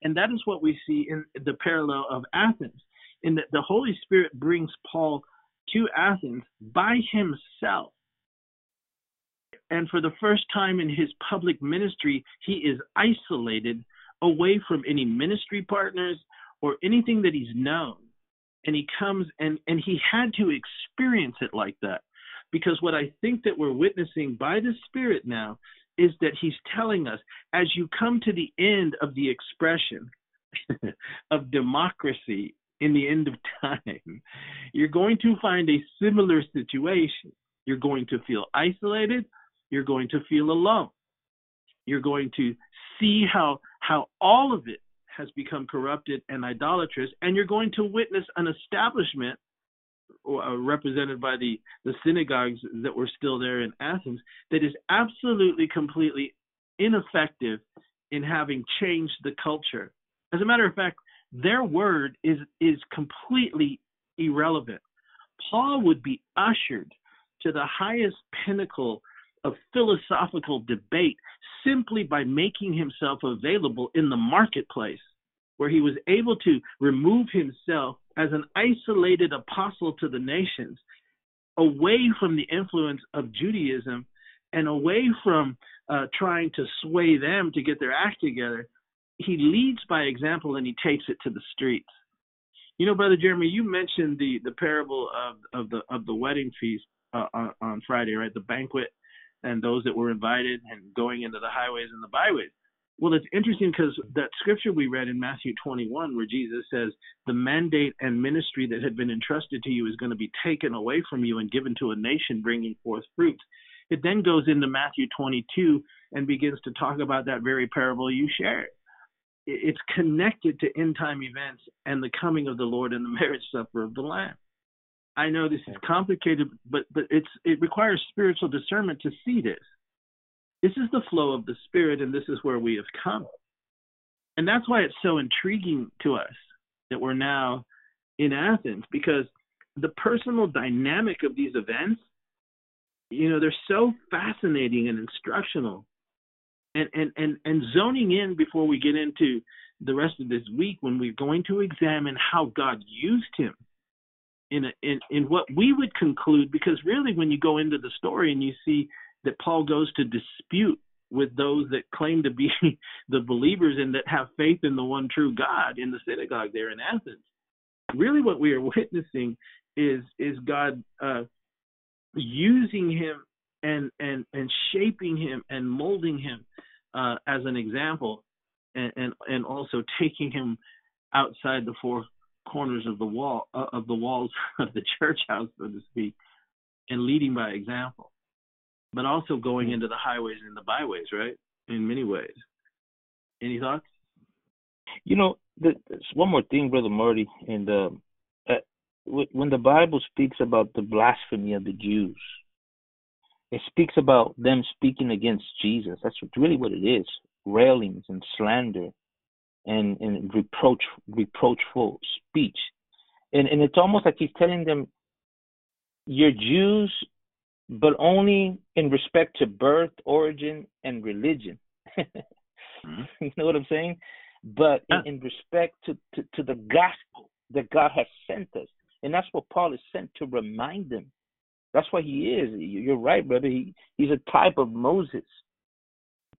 S2: and that is what we see in the parallel of Athens, that the Holy Spirit brings Paul to Athens by himself. And for the first time in his public ministry, he is isolated away from any ministry partners or anything that he's known. And he comes and, and he had to experience it like that. Because what I think that we're witnessing by the Spirit now is that he's telling us as you come to the end of the expression of democracy in the end of time, you're going to find a similar situation. You're going to feel isolated, you're going to feel alone. You're going to see how how all of it has become corrupted and idolatrous, and you're going to witness an establishment uh, represented by the, the synagogues that were still there in Athens that is absolutely, completely ineffective in having changed the culture. As a matter of fact, their word is, is completely irrelevant. Paul would be ushered to the highest pinnacle of philosophical debate simply by making himself available in the marketplace, where he was able to remove himself as an isolated apostle to the nations, away from the influence of Judaism and away from uh, trying to sway them to get their act together. He leads by example and he takes it to the streets. You know, brother Jeremy, you mentioned the the parable of of the of the wedding feast uh, on, on Friday, right? The banquet and those that were invited and going into the highways and the byways. Well, it's interesting because that scripture we read in Matthew 21, where Jesus says, The mandate and ministry that had been entrusted to you is going to be taken away from you and given to a nation bringing forth fruit. It then goes into Matthew 22 and begins to talk about that very parable you shared. It's connected to end time events and the coming of the Lord and the marriage supper of the Lamb. I know this is complicated, but but it's it requires spiritual discernment to see this. This is the flow of the Spirit, and this is where we have come. And that's why it's so intriguing to us that we're now in Athens, because the personal dynamic of these events, you know, they're so fascinating and instructional. And and and, and zoning in before we get into the rest of this week when we're going to examine how God used him in, a, in in what we would conclude because really when you go into the story and you see that Paul goes to dispute with those that claim to be the believers and that have faith in the one true God in the synagogue there in Athens. Really, what we are witnessing is is God uh, using him and and and shaping him and molding him uh, as an example, and, and and also taking him outside the four corners of the wall uh, of the walls of the church house, so to speak, and leading by example but also going into the highways and the byways, right? In many ways. Any thoughts?
S1: You know, there's one more thing, brother Marty, and uh, uh, when the Bible speaks about the blasphemy of the Jews, it speaks about them speaking against Jesus. That's really what it is: railings and slander, and and reproach reproachful speech, and and it's almost like he's telling them, "You're Jews, but only in respect to birth, origin, and religion. mm-hmm. You know what I'm saying? But in, in respect to, to, to, the gospel that God has sent us. And that's what Paul is sent to remind them. That's what he is. You're right, brother. He, he's a type of Moses.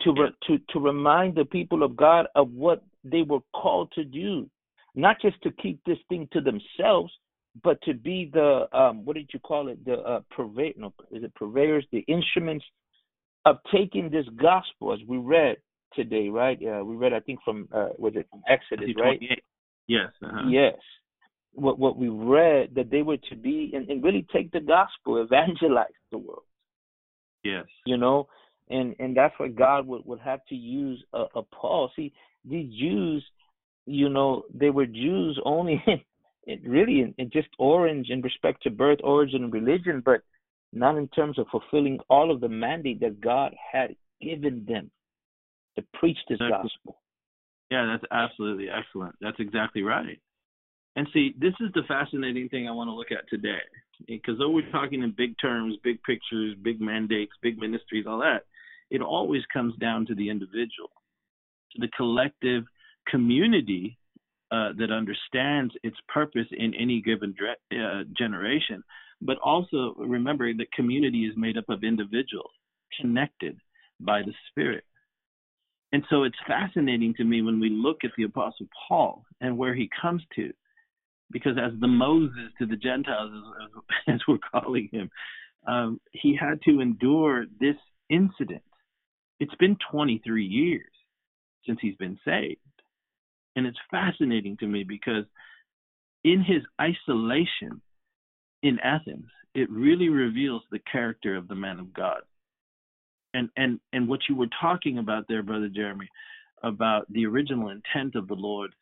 S1: to re, to to remind the people of God of what they were called to do, not just to keep this thing to themselves, but to be the um, what did you call it? The uh, purveyor, no, is it purveyors? The instruments of taking this gospel, as we read today, right? Uh, we read, I think, from uh, was it from Exodus, right?
S2: Yes. Uh-huh.
S1: Yes. What what we read that they were to be and, and really take the gospel, evangelize the world.
S2: Yes.
S1: You know, and and that's what God would would have to use a, a Paul. See, these Jews, you know, they were Jews only in, really in, in just orange in respect to birth, origin, religion, but not in terms of fulfilling all of the mandate that God had given them to preach this gospel.
S2: Yeah, that's absolutely excellent. That's exactly right. And see, this is the fascinating thing I want to look at today. Because though we're talking in big terms, big pictures, big mandates, big ministries, all that, it always comes down to the individual, to the collective community uh, that understands its purpose in any given uh, generation. But also remember that community is made up of individuals connected by the Spirit. And so it's fascinating to me when we look at the Apostle Paul and where he comes to, because as the Moses to the Gentiles, as, as we're calling him, um, he had to endure this incident. It's been 23 years since he's been saved. And it's fascinating to me because in his isolation in Athens, it really reveals the character of the man of God and and and what you were talking about there, brother Jeremy, about the original intent of the Lord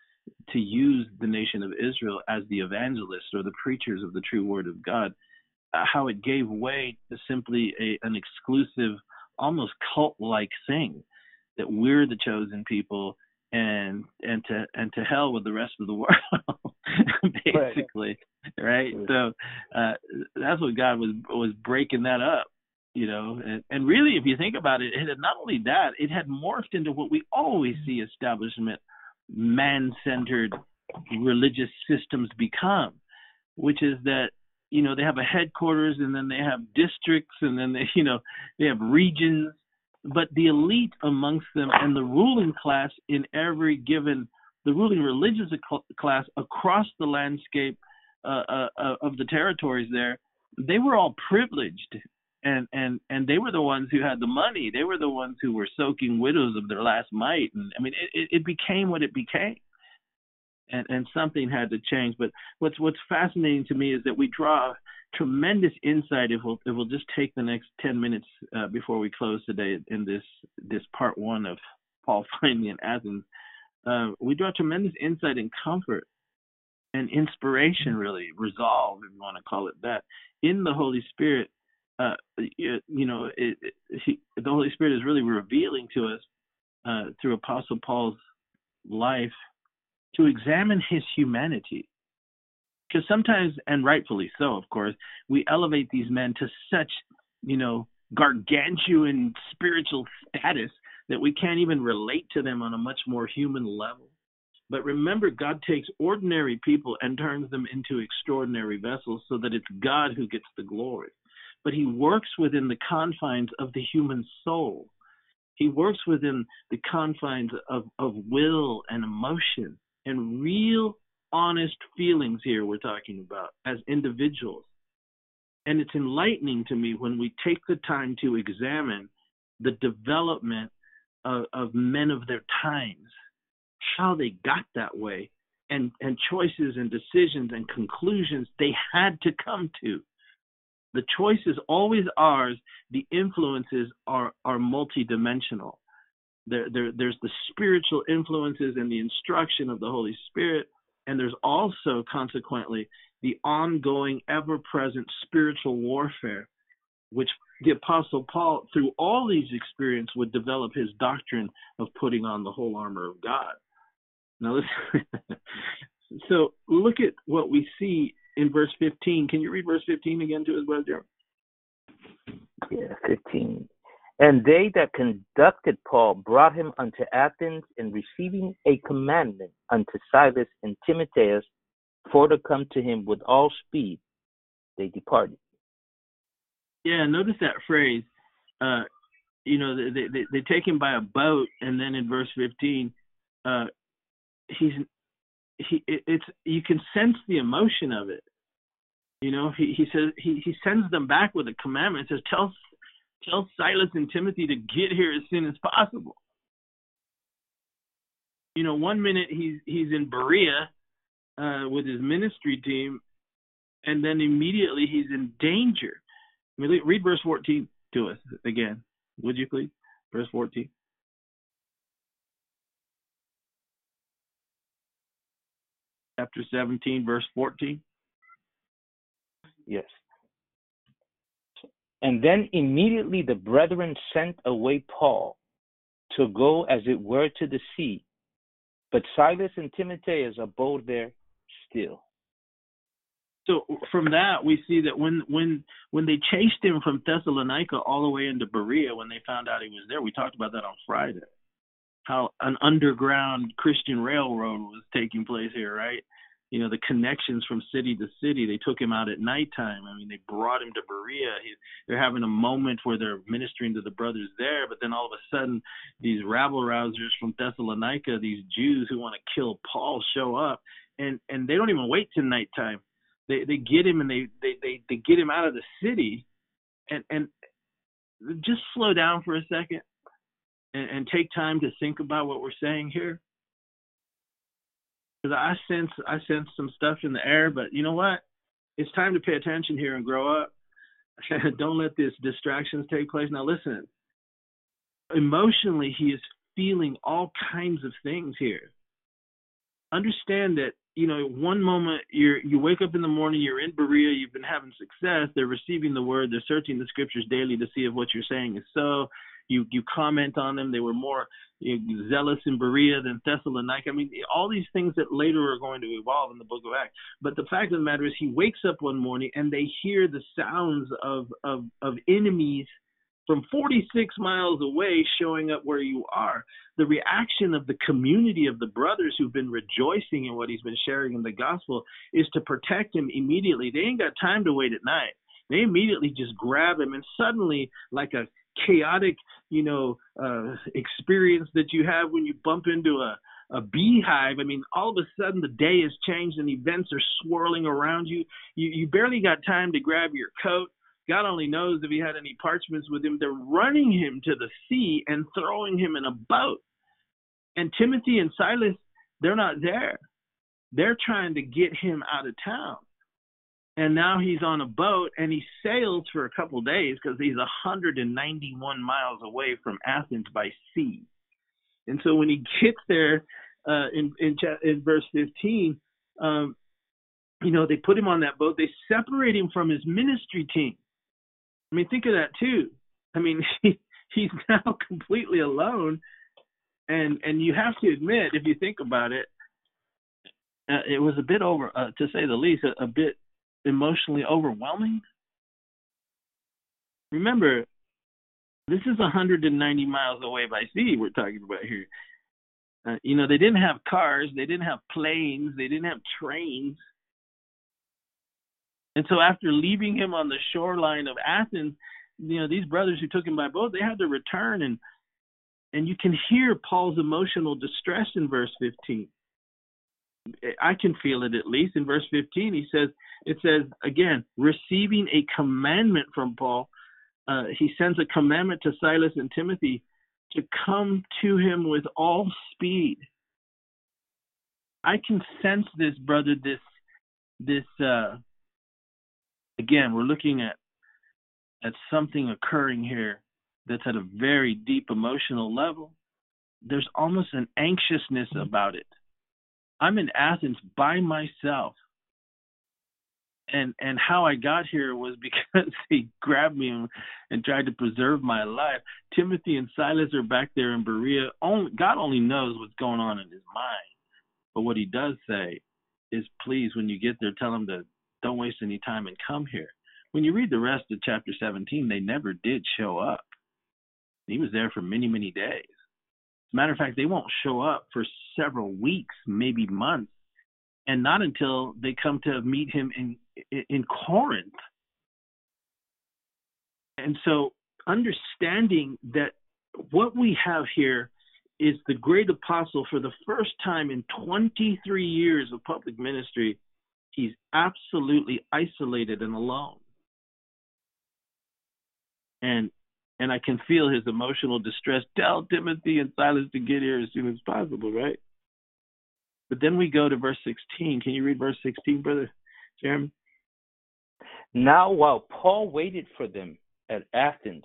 S2: to use the nation of Israel as the evangelists or the preachers of the true word of God, uh, how it gave way to simply a, an exclusive, almost cult-like thing that we're the chosen people and and to and to hell with the rest of the world basically right, right? so uh, that's what god was was breaking that up you know? And, and really if you think about it it had not only that it had morphed into what we always see establishment man-centered religious systems become which is that you know they have a headquarters and then they have districts and then they you know they have regions. But the elite amongst them and the ruling class in every given the ruling religious class across the landscape uh, uh, uh, of the territories there they were all privileged and and and they were the ones who had the money. They were the ones who were soaking widows of their last mite, and I mean, it, it became what it became, and and something had to change. But what's what's fascinating to me is that we draw tremendous insight if we'll if we'll just take the next ten minutes uh, before we close today in this this part one of Paul finding in Athens. Uh, we draw tremendous insight and comfort and inspiration, really resolve, if you want to call it that, in the Holy Spirit uh, you, know, it, it, he, the Holy Spirit is really revealing to us uh, through Apostle Paul's life to examine his humanity. Because sometimes, and rightfully so, of course, we elevate these men to such, you know, gargantuan spiritual status that we can't even relate to them on a much more human level. But remember, God takes ordinary people and turns them into extraordinary vessels so that it's God who gets the glory but he works within the confines of the human soul. He works within the confines of, of will and emotion and real honest feelings here we're talking about as individuals. And it's enlightening to me when we take the time to examine the development of, of men of their times, how they got that way, and, and choices and decisions and conclusions they had to come to. The choice is always ours. The influences are are multidimensional. There, there, there's the spiritual influences and the instruction of the Holy Spirit, and there's also consequently the ongoing, ever-present spiritual warfare, which the Apostle Paul, through all these experiences, would develop his doctrine of putting on the whole armor of God. Now, so look at what we see in verse 15. Can you read verse 15 again to us, brother?
S1: Yeah, 15. And they that conducted Paul brought him unto Athens, and receiving a commandment unto Silas and Timotheus for to come to him with all speed, they departed.
S2: Yeah, notice that phrase. Uh, you know, they, they they take him by a boat, and then in verse 15, uh, he's he it's you can sense the emotion of it. You know, he he says he he sends them back with a commandment. Says tell tell Silas and Timothy to get here as soon as possible. You know, one minute he's he's in Berea uh, with his ministry team, and then immediately he's in danger. I mean, read verse 14 to us again, would you please? Verse 14. Chapter 17, verse 14.
S1: Yes. And then immediately the brethren sent away Paul to go as it were to the sea, but Silas and Timotheus abode there still.
S2: So from that we see that when when when they chased him from Thessalonica all the way into Berea when they found out he was there, we talked about that on Friday. How an underground Christian railroad was taking place here, right? you know the connections from city to city. They took him out at nighttime. I mean, they brought him to Berea. He, they're having a moment where they're ministering to the brothers there, but then all of a sudden, these rabble rousers from Thessalonica, these Jews who want to kill Paul, show up, and and they don't even wait till nighttime. They they get him and they they they, they get him out of the city, and and just slow down for a second, and, and take time to think about what we're saying here because I sense I sense some stuff in the air. But you know what? It's time to pay attention here and grow up. Don't let these distractions take place. Now listen. Emotionally, he is feeling all kinds of things here. Understand that you know one moment you're you wake up in the morning you're in berea you've been having success they're receiving the word they're searching the scriptures daily to see if what you're saying is so you you comment on them. They were more know, zealous in Berea than Thessalonica. I mean, all these things that later are going to evolve in the Book of Acts. But the fact of the matter is, he wakes up one morning and they hear the sounds of of of enemies from 46 miles away showing up where you are. The reaction of the community of the brothers who've been rejoicing in what he's been sharing in the gospel is to protect him immediately. They ain't got time to wait at night. They immediately just grab him, and suddenly, like a chaotic, you know, uh, experience that you have when you bump into a a beehive. I mean, all of a sudden the day has changed and events are swirling around you. You you barely got time to grab your coat. God only knows if he had any parchments with him. They're running him to the sea and throwing him in a boat. And Timothy and Silas, they're not there. They're trying to get him out of town and now he's on a boat and he sails for a couple of days because he's 191 miles away from Athens by sea. And so when he gets there uh, in, in in verse 15, um, you know they put him on that boat. They separate him from his ministry team. I mean, think of that too. I mean, he, he's now completely alone, and and you have to admit, if you think about it, uh, it was a bit over, uh, to say the least, a, a bit emotionally overwhelming? Remember, this is 190 miles away by sea we're talking about here. Uh, you know, they didn't have cars, they didn't have planes, they didn't have trains. And so after leaving him on the shoreline of Athens, you know, these brothers who took him by boat, they had to return and and you can hear Paul's emotional distress in verse 15. I can feel it at least in verse 15. He says, it says again, receiving a commandment from Paul. Uh, he sends a commandment to Silas and Timothy to come to him with all speed. I can sense this, brother. This, this. Uh, again, we're looking at at something occurring here that's at a very deep emotional level. There's almost an anxiousness about it I'm in Athens by myself. And and how I got here was because they grabbed me and, tried to preserve my life. Timothy and Silas are back there in Berea. Only God only knows what's going on in his mind. But what he does say is please when you get there tell him to don't waste any time and come here. When you read the rest of chapter 17, they never did show up. He was there for many, many days matter of fact, they won't show up for several weeks, maybe months, and not until they come to meet him in in Corinth. And so understanding that what we have here is the great apostle for the first time in 23 years of public ministry. He's absolutely isolated and alone. And and I can feel his emotional distress. Tell Timothy and Silas to get here as soon as possible, right? But then we go to verse 16. Can you read verse 16, brother Jeremy?
S1: Now, while Paul waited for them at Athens,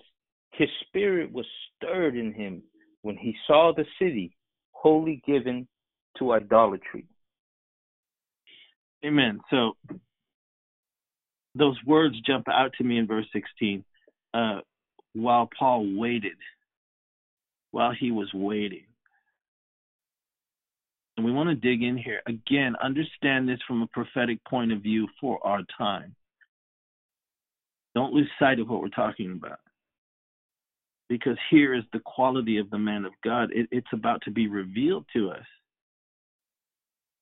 S1: his spirit was stirred in him when he saw the city wholly given to idolatry.
S2: Amen. So those words jump out to me in verse 16. Uh, while Paul waited, while he was waiting. And we want to dig in here. Again, understand this from a prophetic point of view for our time. Don't lose sight of what we're talking about. Because here is the quality of the man of God. It, it's about to be revealed to us.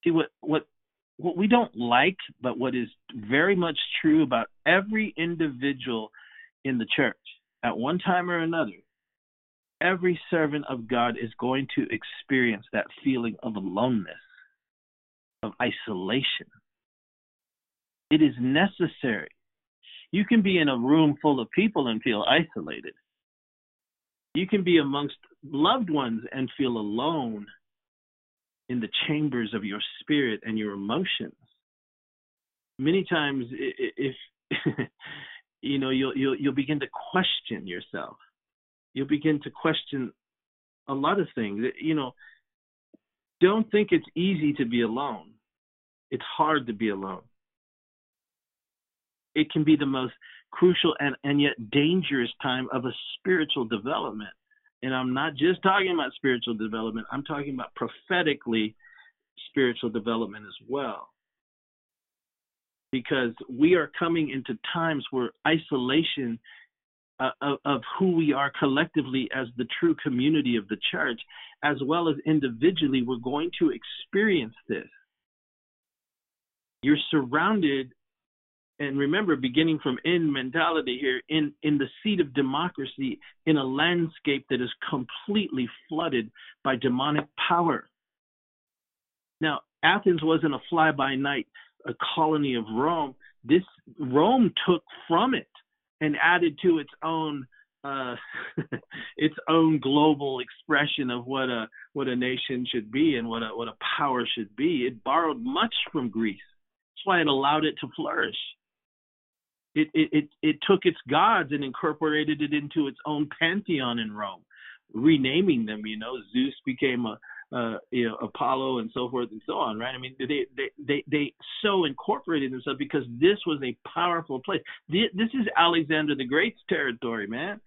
S2: See what what what we don't like, but what is very much true about every individual in the church at one time or another, every servant of God is going to experience that feeling of aloneness, of isolation. It is necessary. You can be in a room full of people and feel isolated. You can be amongst loved ones and feel alone in the chambers of your spirit and your emotions. Many times, if you know you'll you'll you'll begin to question yourself. You'll begin to question a lot of things. You know don't think it's easy to be alone. It's hard to be alone. It can be the most crucial and, and yet dangerous time of a spiritual development. And i'm not just talking about spiritual development. I'm talking about prophetically spiritual development as well because we are coming into times where isolation uh, of, of, who we are collectively as the true community of the church, as well as individually, we're going to experience this. You're surrounded, and remember, beginning from in mentality here, in, in the seat of democracy, in a landscape that is completely flooded by demonic power. Now, Athens wasn't a fly by night a colony of Rome, this Rome took from it and added to its own uh, its own global expression of what a what a nation should be and what a what a power should be. It borrowed much from Greece. That's why it allowed it to flourish. It it it, it took its gods and incorporated it into its own pantheon in Rome, renaming them. You know, Zeus became a uh, you know, Apollo and so forth and so on, right? I mean, they they they they so incorporated themselves because this was a powerful place. This is Alexander the Great's territory, man,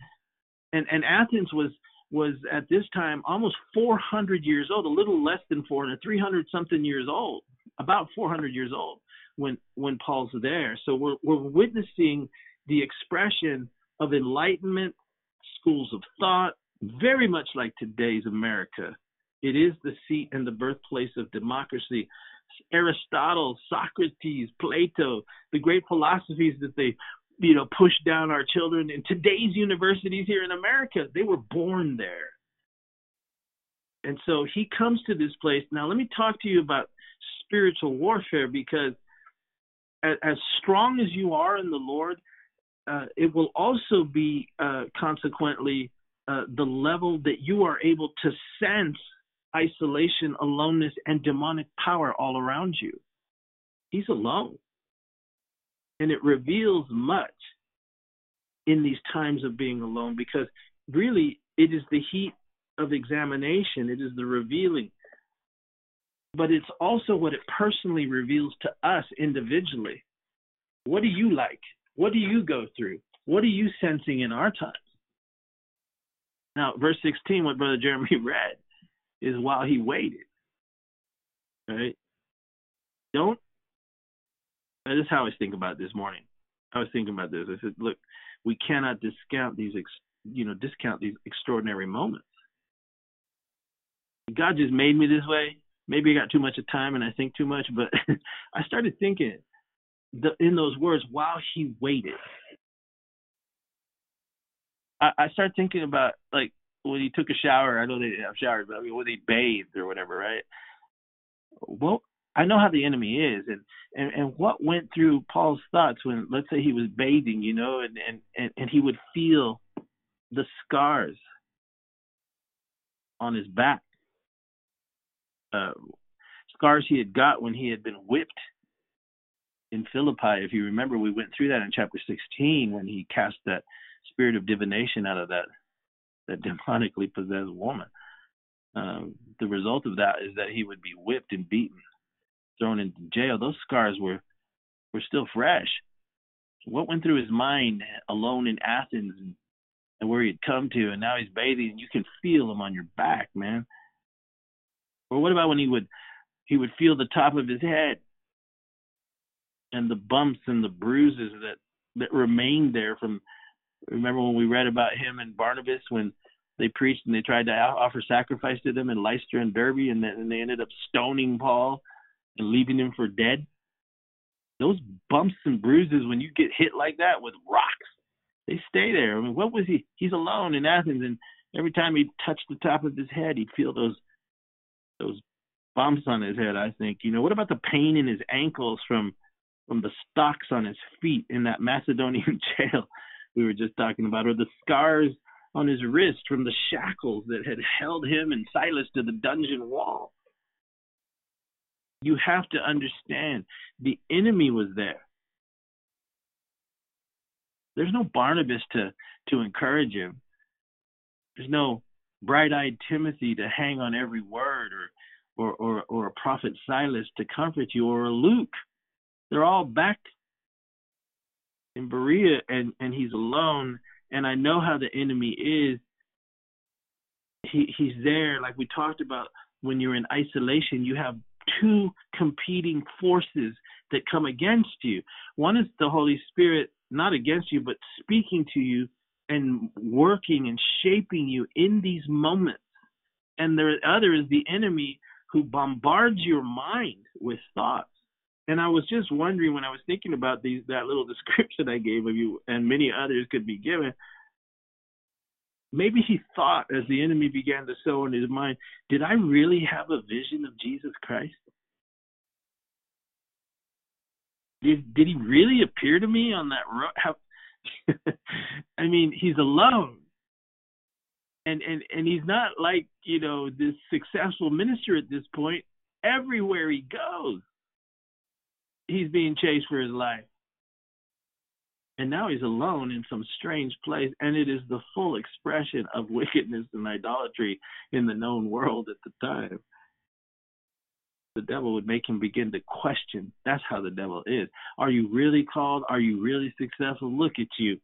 S2: and and Athens was was at this time almost 400 years old, a little less than 400, 300 something years old, about 400 years old when when Paul's there. So we're we're witnessing the expression of enlightenment, schools of thought, very much like today's America it is the seat and the birthplace of democracy. Aristotle, Socrates, Plato, the great philosophies that they you know push down our children in today's universities here in America, they were born there. And so he comes to this place. Now let me talk to you about spiritual warfare because as, strong as you are in the Lord, uh, it will also be uh, consequently uh, the level that you are able to sense isolation, aloneness, and demonic power all around you. He's alone. And it reveals much in these times of being alone because really it is the heat of examination, it is the revealing. But it's also what it personally reveals to us individually. What do you like? What do you go through? What are you sensing in our times? Now, verse 16, what Brother Jeremy read, is while he waited. Right? Don't. That is how I was thinking about this morning. I was thinking about this. I said, look, we cannot discount these, you know, discount these extraordinary moments. God just made me this way. Maybe I got too much of time and I think too much, but I started thinking the, in those words while he waited. I, I start thinking about like when he took a shower. I know they didn't have showers, but I mean when they bathed or whatever, right? Well, I know how the enemy is, and and and what went through Paul's thoughts when, let's say, he was bathing, you know, and and and, and he would feel the scars on his back, uh, scars he had got when he had been whipped in Philippi. If you remember, we went through that in chapter 16 when he cast that spirit of divination out of that that demonically possessed woman. Um, the result of that is that he would be whipped and beaten, thrown into jail. Those scars were were still fresh. What went through his mind alone in Athens and, where he'd come to, and now he's bathing, and you can feel him on your back, man. Or what about when he would he would feel the top of his head and the bumps and the bruises that that remained there from remember when we read about him and Barnabas when they preached and they tried to offer sacrifice to them in Lystra and Derbe and then they ended up stoning Paul and leaving him for dead? Those bumps and bruises when you get hit like that with rocks they stay there. I mean what was he? He's alone in Athens and every time he touched the top of his head he'd feel those those bumps on his head I think. You know what about the pain in his ankles from from the stocks on his feet in that Macedonian jail we were just talking about, or the scars on his wrist from the shackles that had held him and Silas to the dungeon wall. You have to understand the enemy was there. There's no Barnabas to, to encourage him. There's no bright-eyed Timothy to hang on every word or, or, or, or a prophet Silas to comfort you or a Luke they're all back in Berea and, and he's alone. And I know how the enemy is. He he's there, like we talked about when you're in isolation, you have two competing forces that come against you. One is the Holy Spirit, not against you, but speaking to you and working and shaping you in these moments. And the other is the enemy who bombards your mind with thoughts and I was just wondering when I was thinking about these that little description I gave of you, and many others could be given. Maybe he thought as the enemy began to sow in his mind, did I really have a vision of Jesus Christ? Did did he really appear to me on that road? How, I mean, he's alone. And and and he's not like, you know, this successful minister at this point. Everywhere he goes, he's being chased for his life. And now he's alone in some strange place, and it is the full expression of wickedness and idolatry in the known world at the time. The devil would make him begin to question. That's how the devil is. Are you really called? Are you really successful? Look at you.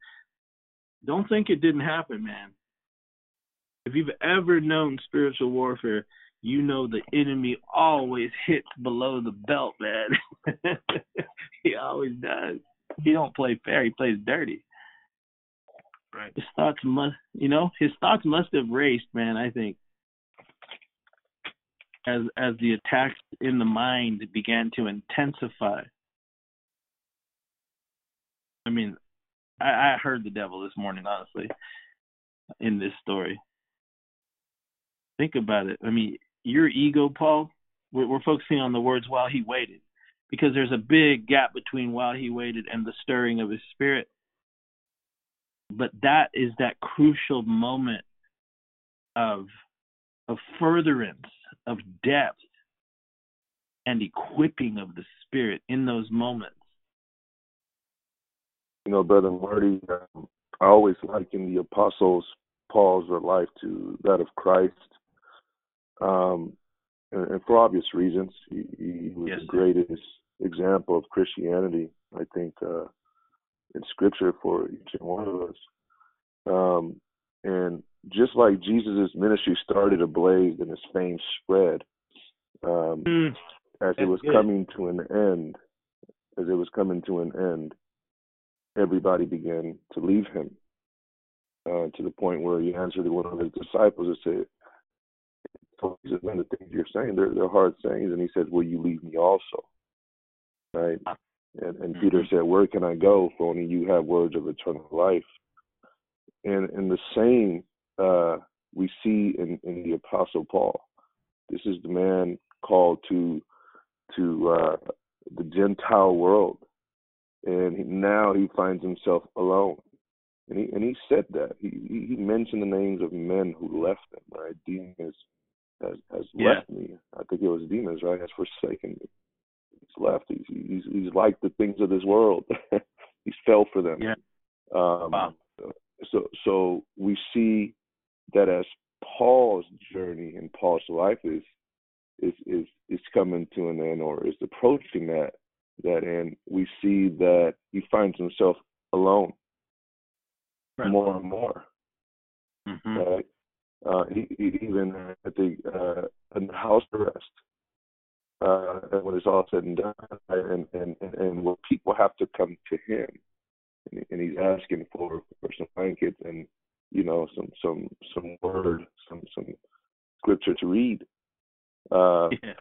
S2: Don't think it didn't happen, man. If you've ever known spiritual warfare, you know the enemy always hits below the belt, man. he always does. He don't play fair. He plays dirty.
S1: Right.
S2: His thoughts must, you know, his thoughts must have raced, man. I think as as the attacks in the mind began to intensify. I mean, I, I heard the devil this morning, honestly, in this story. Think about it. I mean, your ego, Paul, we're, we're focusing on the words while he waited, because there's a big gap between while he waited and the stirring of his spirit. But that is that crucial moment of of furtherance, of depth, and equipping of the spirit in those moments.
S3: You know, brother Marty, um, I always liken the apostles Paul's life to that of Christ um, and, for obvious reasons. He, he was yes. the greatest example of Christianity, I think, uh, in Scripture for each and one of us. Um, and just like Jesus' ministry started ablaze and his fame spread, um, mm, as it was good. coming to an end, as it was coming to an end, everybody began to leave him. Uh, to the point where he answered one of his disciples and said, says, man, the things you're saying, they're, they're hard sayings. And he says, will you leave me also? Right? And, and mm-hmm. Peter said, where can I go for only you have words of eternal life? and and the same uh, we see in, in the Apostle Paul. This is the man called to to uh, the Gentile world, and he, now he finds himself alone. And he and he said that he he mentioned the names of men who left him. Right, Demas has has yeah. left me. I think it was Demas, right? Has forsaken me. He's left. He's he's he's like the things of this world. he's fell for them.
S2: Yeah.
S3: Um, wow. So so we see that as Paul's journey and Paul's life is is is is coming to an end or is approaching that that end, we see that he finds himself alone right. more and more.
S2: Mm-hmm.
S3: Right? Uh, he, he, even at the uh, house arrest, uh, when it's all said and done, and and and, and where people have to come to him, and, and he's asking for for some blankets and you know some some some word, some some scripture to read. Uh,
S2: yeah.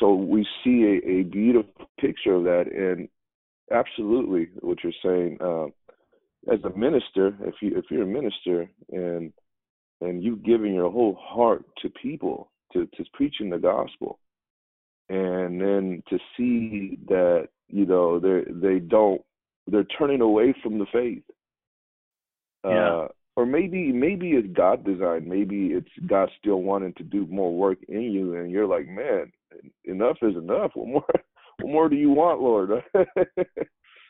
S3: So we see a, a beautiful picture of that, and absolutely what you're saying. Uh, as a minister, if you if you're a minister and and you giving your whole heart to people, to to preaching the gospel, and then to see that you know they they don't they're turning away from the faith.
S2: Yeah.
S3: Uh, or maybe maybe it's God designed Maybe it's God still wanting to do more work in you, and you're like, man, enough is enough. What more? What more do you want, Lord?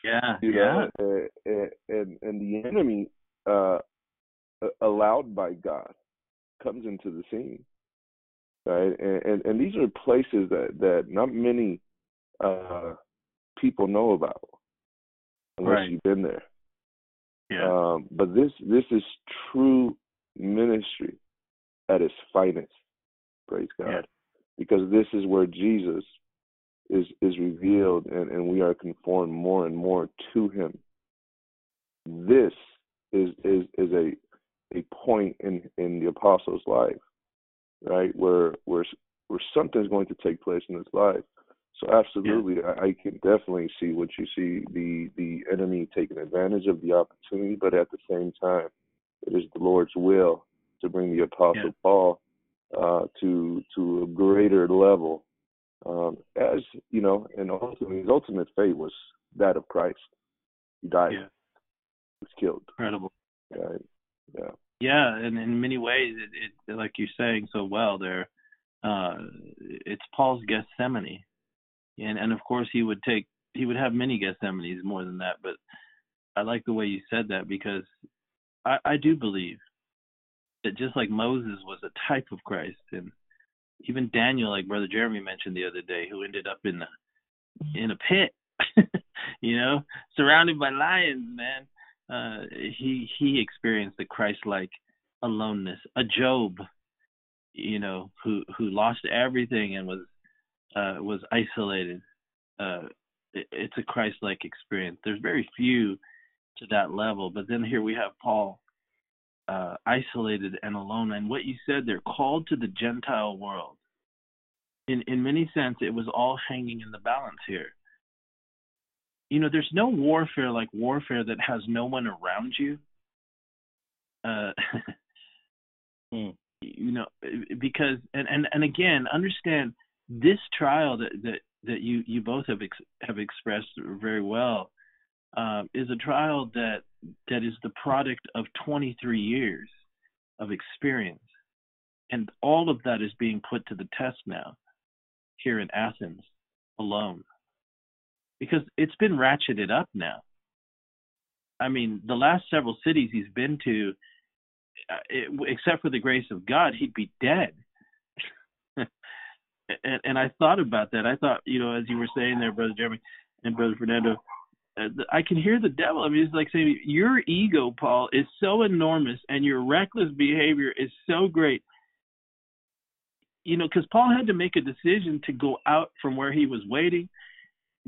S2: yeah,
S3: you
S2: yeah.
S3: Know? And, and and the enemy, uh, allowed by God, comes into the scene, right? And and, and these are places that that not many uh, people know about unless
S2: right.
S3: you've been there.
S2: Yeah.
S3: Um, but this this is true ministry at its finest. Praise God.
S2: Yeah.
S3: Because this is where Jesus is is revealed and, and we are conformed more and more to him. This is is is a a point in, in the apostle's life, right? Where where where something's going to take place in his life so absolutely, yeah. I, I can definitely see what you see the the enemy taking advantage of the opportunity, but at the same time, it is the Lord's will to bring the Apostle yeah. Paul uh, to to a greater level. Um, as you know, and ultimately, his ultimate fate was that of Christ. He died.
S2: Yeah.
S3: He was killed.
S2: Incredible.
S3: Right. Yeah.
S2: Yeah, and in many ways, it, it like you're saying so well there. Uh, it's Paul's Gethsemane and and of course he would take he would have many Gethsemanes more than that, but I like the way you said that because I, I do believe that just like Moses was a type of Christ, and even Daniel, like Brother Jeremy mentioned the other day, who ended up in the in a pit, you know, surrounded by lions, man. Uh, he he experienced the Christ-like aloneness. A Job, you know, who who lost everything and was uh, was isolated. Uh, it, it's a Christ-like experience. There's very few to that level, but then here we have Paul, uh, isolated and alone. And what you said, they're called to the Gentile world. In in many sense, it was all hanging in the balance here. You know, there's no warfare like warfare that has no one around you. Uh,
S1: hmm.
S2: You know, because and and and again, understand this trial that that that you you both have ex, have expressed very well uh, is a trial that that is the product of 23 years of experience, and all of that is being put to the test now here in Athens alone, because it's been ratcheted up now. I mean, the last several cities he's been to, uh, it, except for the grace of God, he'd be dead and, and I thought about that. I thought, you know, as you were saying there, brother Jeremy and brother Fernando, uh, I can hear the devil. I mean, it's like saying your ego, Paul, is so enormous, and your reckless behavior is so great. You know, because Paul had to make a decision to go out from where he was waiting,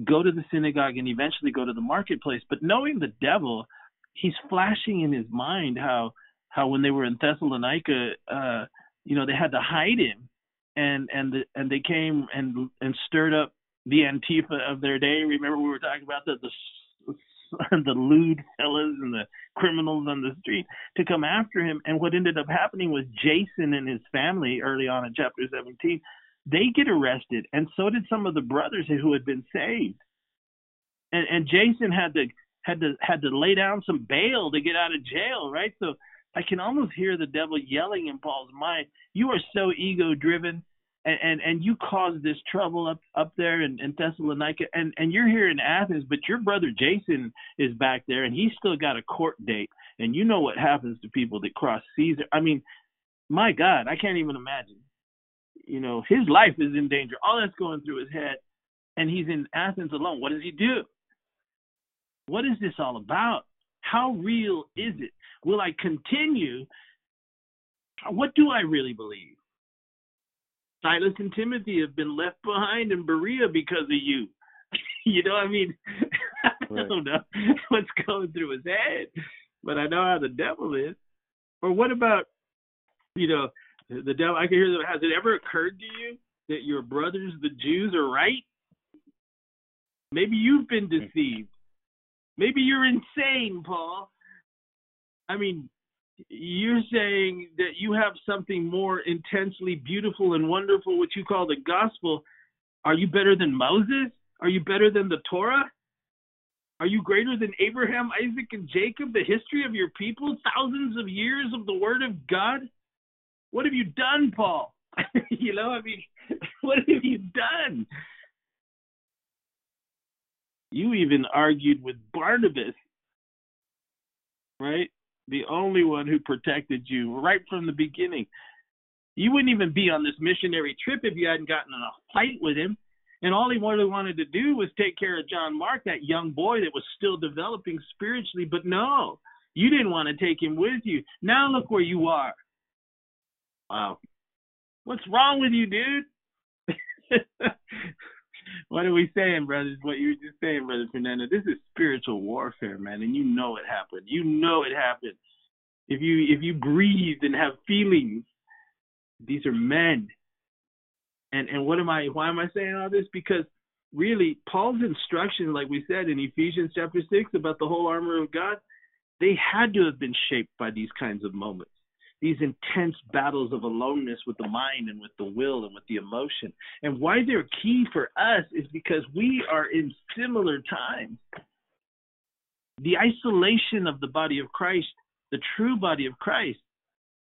S2: go to the synagogue, and eventually go to the marketplace. But knowing the devil, he's flashing in his mind how how when they were in Thessalonica, uh, you know, they had to hide him and and the, and they came and and stirred up the Antifa of their day. Remember we were talking about the the the lewd fellas and the criminals on the street to come after him. And what ended up happening was Jason and his family early on in chapter 17, they get arrested, and so did some of the brothers who had been saved. And and Jason had to had to had to lay down some bail to get out of jail, right? So I can almost hear the devil yelling in Paul's mind, "You are so ego driven." and, and and you caused this trouble up up there in, in Thessalonica, and and you're here in Athens, but your brother Jason is back there, and he's still got a court date, and you know what happens to people that cross Caesar. I mean, my God, I can't even imagine. You know, his life is in danger. All that's going through his head, and he's in Athens alone. What does he do? What is this all about? How real is it? Will I continue? What do I really believe? Silas and Timothy have been left behind in Berea because of you. you know, I mean, I don't know what's going through his head, but I know how the devil is. Or what about, you know, the devil? I can hear. The, has it ever occurred to you that your brothers, the Jews, are right? Maybe you've been hmm. deceived. Maybe you're insane, Paul. I mean, you're saying that you have something more intensely beautiful and wonderful, which you call the gospel. Are you better than Moses? Are you better than the Torah? Are you greater than Abraham, Isaac, and Jacob, the history of your people, thousands of years of the Word of God? What have you done, Paul? you know, I mean, what have you done? You even argued with Barnabas, right? the only one who protected you right from the beginning. You wouldn't even be on this missionary trip if you hadn't gotten in a fight with him. And all he really wanted to do was take care of John Mark, that young boy that was still developing spiritually. But no, you didn't want to take him with you. Now look where you are. Wow. What's wrong with you, dude? what are we saying, brothers? What you were just saying, brother Fernando. This is spiritual warfare, man, and you know it happened. You know it happened. If you if you breathe and have feelings, these are men. And and what am I? Why am I saying all this? Because really, Paul's instruction, like we said in Ephesians chapter six, about the whole armor of God, they had to have been shaped by these kinds of moments these intense battles of aloneness with the mind and with the will and with the emotion. And why they're key for us is because we are in similar times. The isolation of the body of Christ, the true body of Christ,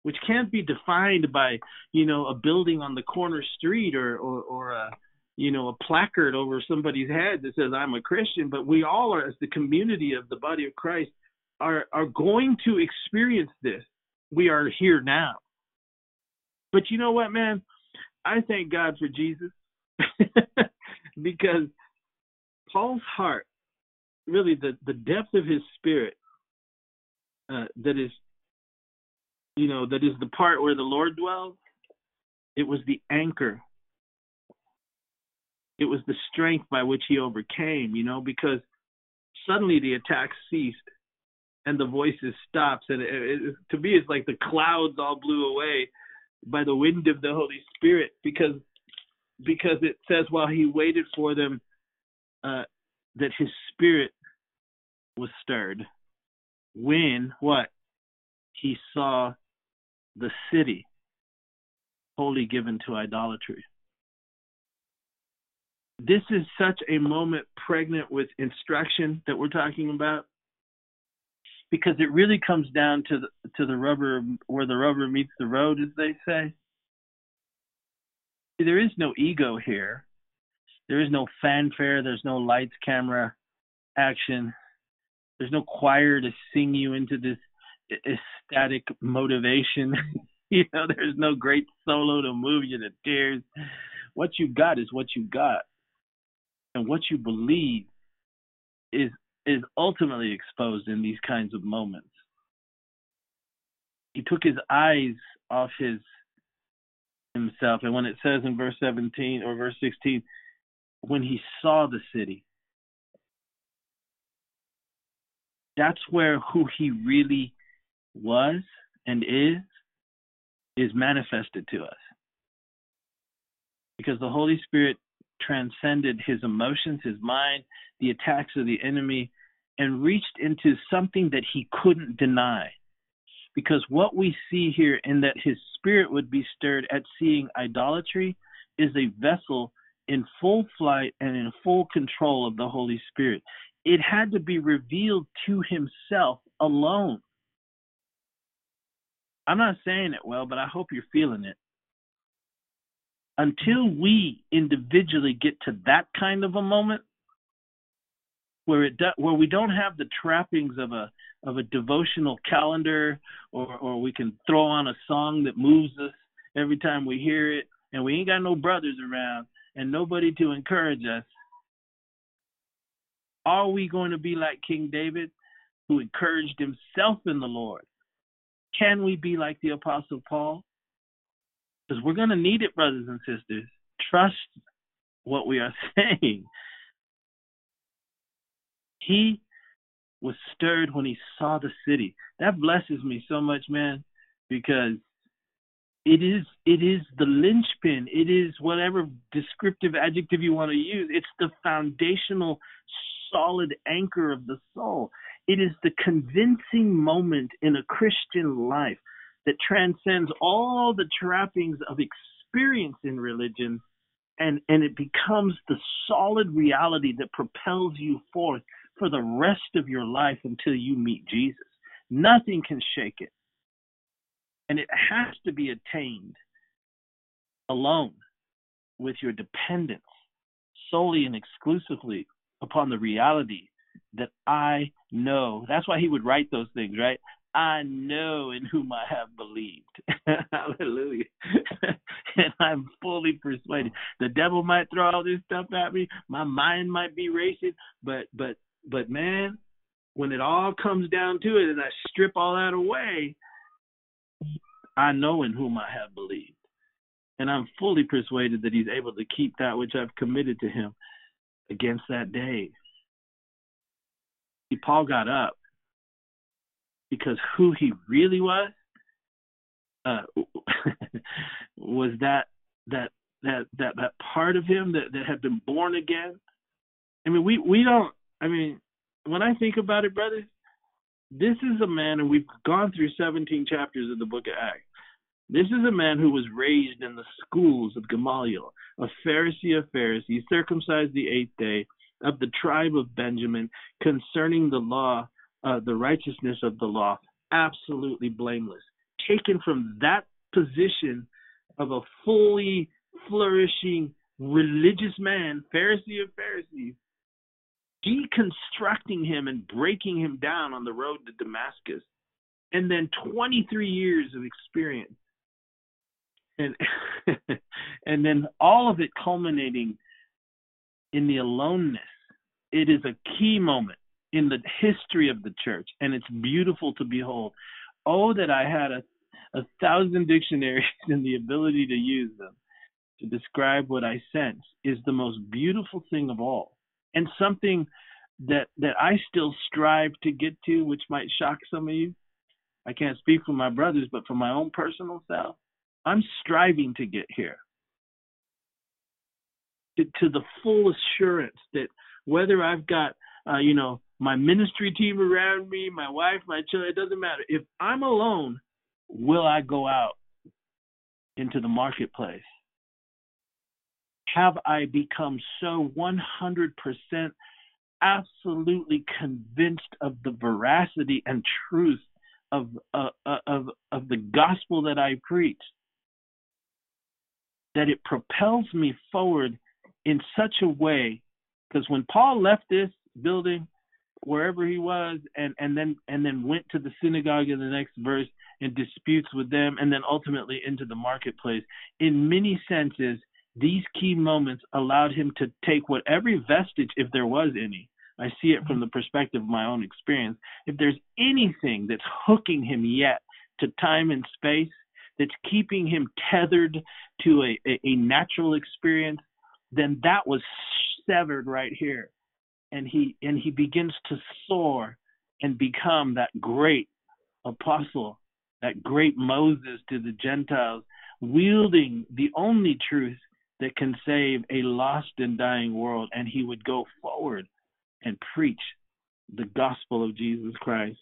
S2: which can't be defined by, you know, a building on the corner street or or, or a you know, a placard over somebody's head that says I'm a Christian, but we all are as the community of the body of Christ are are going to experience this we are here now. But you know what, man? I thank God for Jesus because Paul's heart, really the, the depth of his spirit, uh, that is, you know, that is the part where the Lord dwells, it was the anchor. It was the strength by which he overcame, you know, because suddenly the attacks ceased and the voices stops and it, it, to me it's like the clouds all blew away by the wind of the holy spirit because because it says while he waited for them uh, that his spirit was stirred. When what? He saw the city wholly given to idolatry. This is such a moment pregnant with instruction that we're talking about because it really comes down to the to the rubber where the rubber meets the road, as they say. There is no ego here. There is no fanfare. There's no lights, camera, action. There's no choir to sing you into this ecstatic motivation. you know, there's no great solo to move you to tears. What you got is what you got. And what you believe is is ultimately exposed in these kinds of moments. He took his eyes off his himself, and when it says in verse 17 or verse 16, when he saw the city, that's where who he really was and is is manifested to us. Because the Holy Spirit transcended his emotions, his mind, the attacks of the enemy, and reached into something that he couldn't deny. Because what we see here in that his spirit would be stirred at seeing idolatry is a vessel in full flight and in full control of the Holy Spirit. It had to be revealed to himself alone. I'm not saying it well, but I hope you're feeling it. Until we individually get to that kind of a moment, where it where we don't have the trappings of a of a devotional calendar or or we can throw on a song that moves us every time we hear it and we ain't got no brothers around and nobody to encourage us are we going to be like King David who encouraged himself in the Lord? Can we be like the apostle Paul because we're going to need it brothers and sisters trust what we are saying he was stirred when he saw the city. That blesses me so much, man, because it is it is the linchpin. It is whatever descriptive adjective you want to use. It's the foundational solid anchor of the soul. It is the convincing moment in a Christian life that transcends all the trappings of experience in religion and and it becomes the solid reality that propels you forth for the rest of your life until you meet Jesus. Nothing can shake it. And it has to be attained alone with your dependence solely and exclusively upon the reality that I know. That's why he would write those things, right? I know in whom I have believed. Hallelujah. and I'm fully persuaded. The devil might throw all this stuff at me. My mind might be racing, but but but man, when it all comes down to it and I strip all that away, I know in whom I have believed. And I'm fully persuaded that he's able to keep that which I've committed to him against that day. See, Paul got up because who he really was uh, was that that that that that part of him that that had been born again. I mean, we we don't I mean, when I think about it, brothers, this is a man, and we've gone through 17 chapters of the book of Acts. This is a man who was raised in the schools of Gamaliel, a Pharisee of Pharisees, circumcised the eighth day, of the tribe of Benjamin, concerning the law, uh, the righteousness of the law, absolutely blameless. Taken from that position of a fully flourishing religious man, Pharisee of Pharisees, deconstructing him and breaking him down on the road to Damascus. And then 23 years of experience. And and then all of it culminating in the aloneness. It is a key moment in the history of the church, and it's beautiful to behold. Oh, that I had a, a thousand dictionaries and the ability to use them to describe what I sense is the most beautiful thing of all and something that that I still strive to get to, which might shock some of you. I can't speak for my brothers, but for my own personal self, I'm striving to get here. To, to the full assurance that whether I've got, uh, you know, my ministry team around me, my wife, my children, it doesn't matter. If I'm alone, will I go out into the marketplace? have I become so 100% absolutely convinced of the veracity and truth of, uh, uh, of, of the gospel that I preach that it propels me forward in such a way because when Paul left this building wherever he was and and then and then went to the synagogue in the next verse and disputes with them and then ultimately into the marketplace in many senses these key moments allowed him to take what every vestige, if there was any, I see it from the perspective of my own experience. If there's anything that's hooking him yet to time and space, that's keeping him tethered to a, a, a natural experience, then that was severed right here. And he and he begins to soar and become that great apostle, that great Moses to the Gentiles, wielding the only truth that can save a lost and dying world, and he would go forward and preach the gospel of Jesus Christ.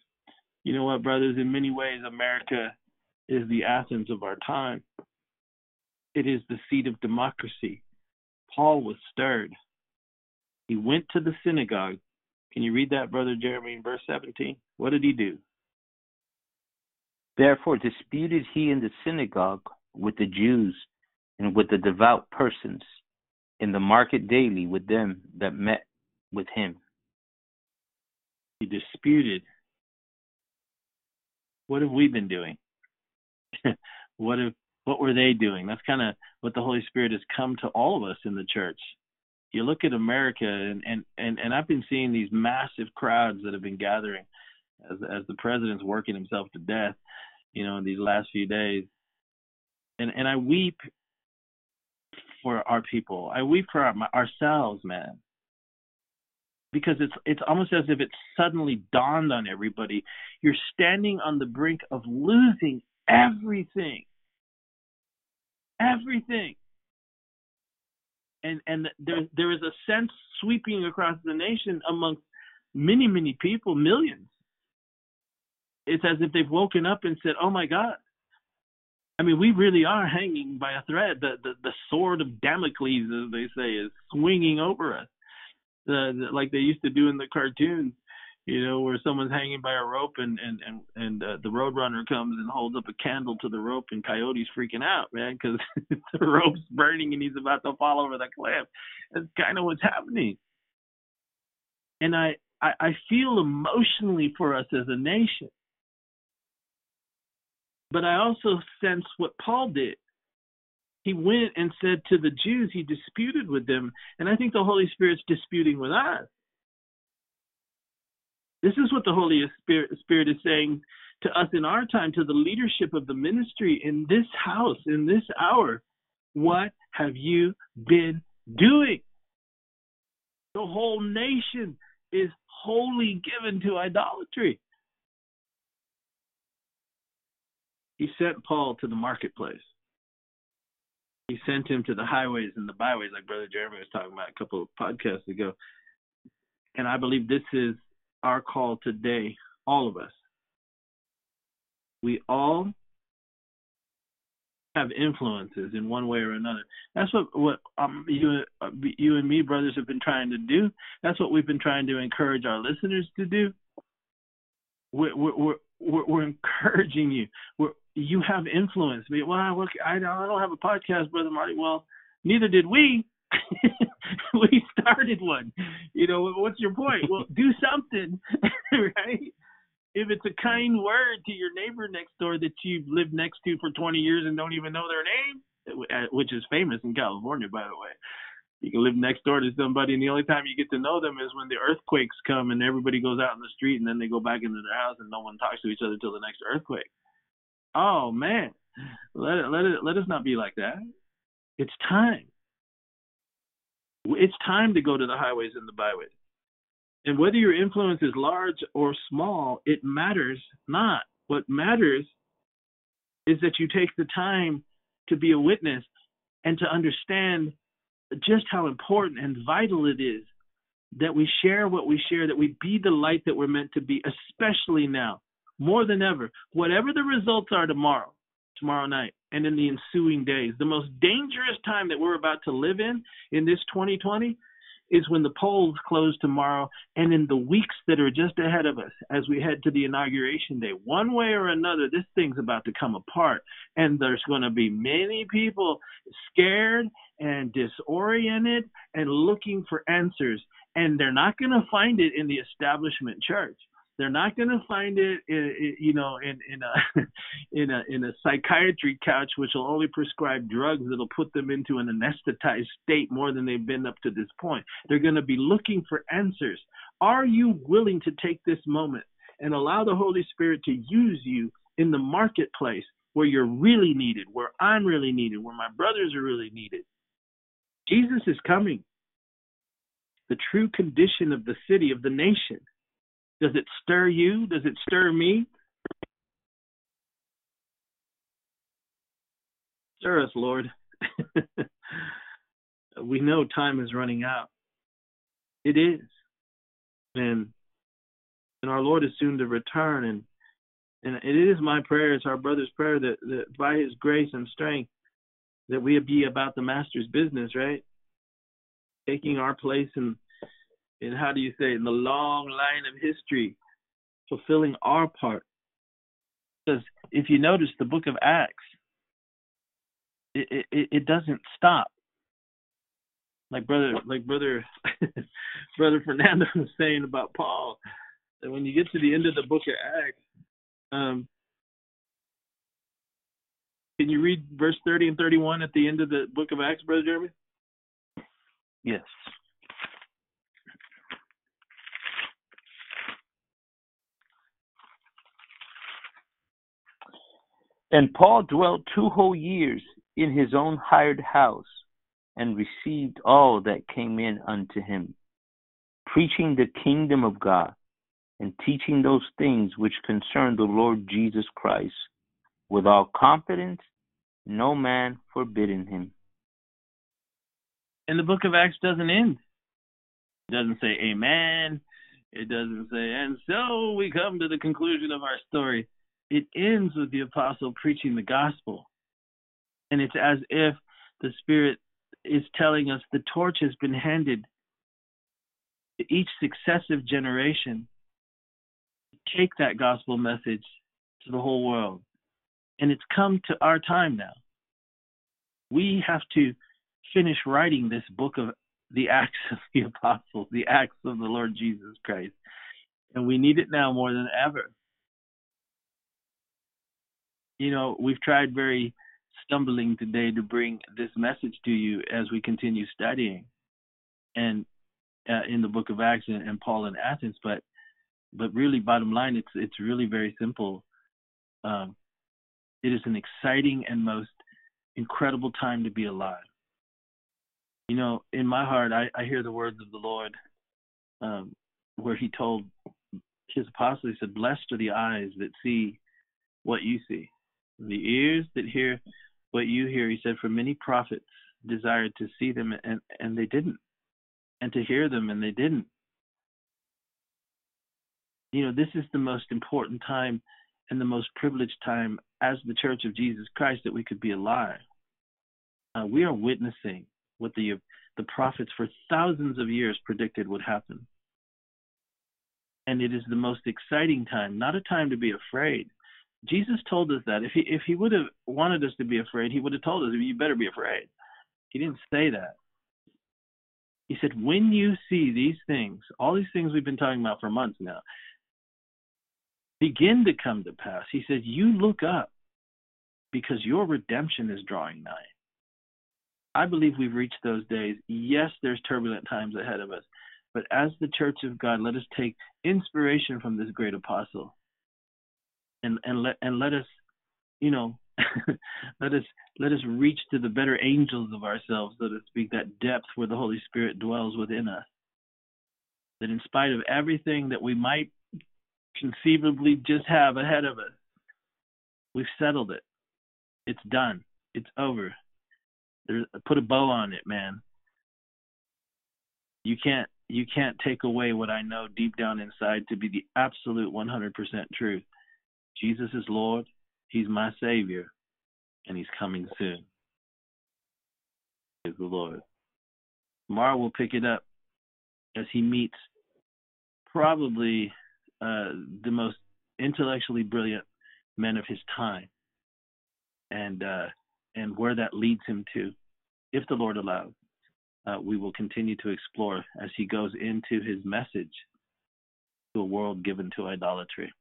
S2: You know what, brothers? In many ways, America is the Athens of our time. It is the seat of democracy. Paul was stirred. He went to the synagogue. Can you read that, Brother Jeremy, in verse 17? What did he do?
S1: Therefore disputed he in the synagogue with the Jews and with the devout persons in the market daily with them that met with him.
S2: He disputed. What have we been doing? what have what were they doing? That's kind of what the Holy Spirit has come to all of us in the church. You look at America, and and and, and I've been seeing these massive crowds that have been gathering as as the president's working himself to death, you know, in these last few days. And and I weep for our people. I weep for our, ourselves, man. Because it's it's almost as if it suddenly dawned on everybody. You're standing on the brink of losing everything. Everything. And and there there is a sense sweeping across the nation amongst many, many people, millions. It's as if they've woken up and said, Oh my God, I mean, we really are hanging by a thread. The the, the sword of Damocles, as they say, is swinging over us, the, the, like they used to do in the cartoons. You know, where someone's hanging by a rope and and and and uh, the roadrunner comes and holds up a candle to the rope, and Coyote's freaking out, man, because the rope's burning and he's about to fall over the cliff. That's kind of what's happening. And I, I I feel emotionally for us as a nation but I also sense what Paul did. He went and said to the Jews, he disputed with them. And I think the Holy Spirit's disputing with us. This is what the Holy Spirit, Spirit is saying to us in our time, to the leadership of the ministry in this house, in this hour. What have you been doing? The whole nation is wholly given to idolatry. He sent Paul to the marketplace. He sent him to the highways and the byways, like Brother Jeremy was talking about a couple of podcasts ago. And I believe this is our call today, all of us. We all have influences in one way or another. That's what what um, you uh, you and me, brothers, have been trying to do. That's what we've been trying to encourage our listeners to do. We're we're we're, we're encouraging you. We're you have influence. Well, look, I don't have a podcast, brother Marty. Well, neither did we. we started one. You know, what's your point? Well, do something, right? If it's a kind word to your neighbor next door that you've lived next to for 20 years and don't even know their name, uh, which is famous in California, by the way. You can live next door to somebody, and the only time you get to know them is when the earthquakes come and everybody goes out in the street, and then they go back into their house and no one talks to each other till the next earthquake. Oh man, let it, let it let us not be like that. It's time. It's time to go to the highways and the byways. And whether your influence is large or small, it matters not. What matters is that you take the time to be a witness and to understand just how important and vital it is that we share what we share, that we be the light that we're meant to be, especially now more than ever, whatever the results are tomorrow, tomorrow night, and in the ensuing days, the most dangerous time that we're about to live in, in this 2020, is when the polls close tomorrow and in the weeks that are just ahead of us as we head to the inauguration day. One way or another, this thing's about to come apart. And there's going to be many people scared and disoriented and looking for answers. And they're not going to find it in the establishment church. They're not going to find it, in, you know, in in a in a in a psychiatry couch, which will only prescribe drugs that'll put them into an anesthetized state more than they've been up to this point. They're going to be looking for answers. Are you willing to take this moment and allow the Holy Spirit to use you in the marketplace where you're really needed, where I'm really needed, where my brothers are really needed? Jesus is coming. The true condition of the city, of the nation, does it stir you? Does it stir me? Stir us, Lord. we know time is running out. It is. And and our Lord is soon to return. And and it is my prayer, it's our brother's prayer that, that by His grace and strength, that we be about the Master's business, right? Taking our place in in how do you say in the long line of history, fulfilling our part. Because if you notice the book of Acts, it, it, it doesn't stop. Like brother, like brother, brother Fernando was saying about Paul, that when you get to the end of the book of Acts, um, can you read verse 30 and 31 at the end of the book of Acts, brother Jeremy?
S1: Yes. And Paul dwelt two whole years in his own hired house, and received all that came in unto him, preaching the kingdom of God, and teaching those things which concern the Lord Jesus Christ, with all confidence, no man forbidding him.
S2: And the book of Acts doesn't end. It doesn't say amen. It doesn't say, and so we come to the conclusion of our story it ends with the apostle preaching the gospel. And it's as if the Spirit is telling us the torch has been handed to each successive generation to take that gospel message to the whole world. And it's come to our time now. We have to finish writing this book of the Acts of the Apostles, the Acts of the Lord Jesus Christ. And we need it now more than ever you know, we've tried very stumbling today to bring this message to you as we continue studying and uh, in the book of Acts and, and Paul in Athens, but but really bottom line it's it's really very simple. Um, it is an exciting and most incredible time to be alive. You know, in my heart, I, I hear the words of the Lord, um, where He told His apostles, He said, "Blessed are the eyes that see what you see." The ears that hear what you hear. He said, for many prophets desired to see them and, and they didn't, and to hear them and they didn't. You know, this is the most important time and the most privileged time as the Church of Jesus Christ that we could be alive. Uh, we are witnessing what the the prophets for thousands of years predicted would happen. And it is the most exciting time, not a time to be afraid, Jesus told us that if he if he would have wanted us to be afraid, he would have told us, "You better be afraid." He didn't say that. He said, "When you see these things, all these things we've been talking about for months now, begin to come to pass." He says, "You look up, because your redemption is drawing nigh." I believe we've reached those days. Yes, there's turbulent times ahead of us, but as the church of God, let us take inspiration from this great apostle and and let and let us you know let us let us reach to the better angels of ourselves so to speak that depth where the holy spirit dwells within us. That in spite of everything that we might conceivably just have ahead of us we've settled it. It's done. It's over. There's, put a bow on it man. You can't you can't take away what i know deep down inside to be the absolute 100% truth Jesus is Lord, He's my Savior, and He's coming soon. Praise the Lord. Tomorrow we'll pick it up as He meets probably uh, the most intellectually brilliant men of His time, and uh, and where that leads Him to, if the Lord allows. Uh, we will continue to explore as he goes into his message to a world given to idolatry.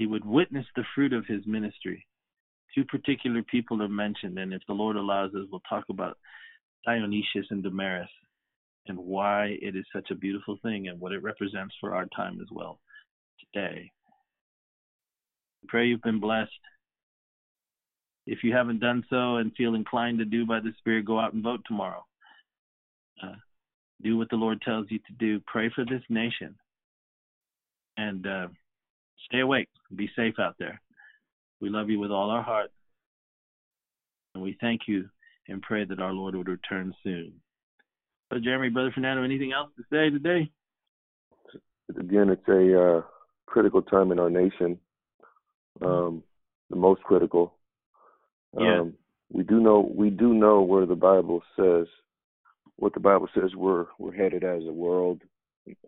S2: He would witness the fruit of his ministry. Two particular people are mentioned, and if the Lord allows us, we'll talk about Dionysius and Damaris and why it is such a beautiful thing and what it represents for our time as well today. I pray you've been blessed. If you haven't done so and feel inclined to do by the Spirit, go out and vote tomorrow. Uh, do what the Lord tells you to do. Pray for this nation. And uh, stay awake. Be safe out there. We love you with all our heart. And we thank you and pray that our Lord would return soon. Brother Jeremy, Brother Fernando, anything else to say today?
S3: again, it's a uh, critical time in our nation, um, the most critical.
S2: Yeah.
S3: Um, we do know we do know where the Bible says what the Bible says we're we're headed as a world,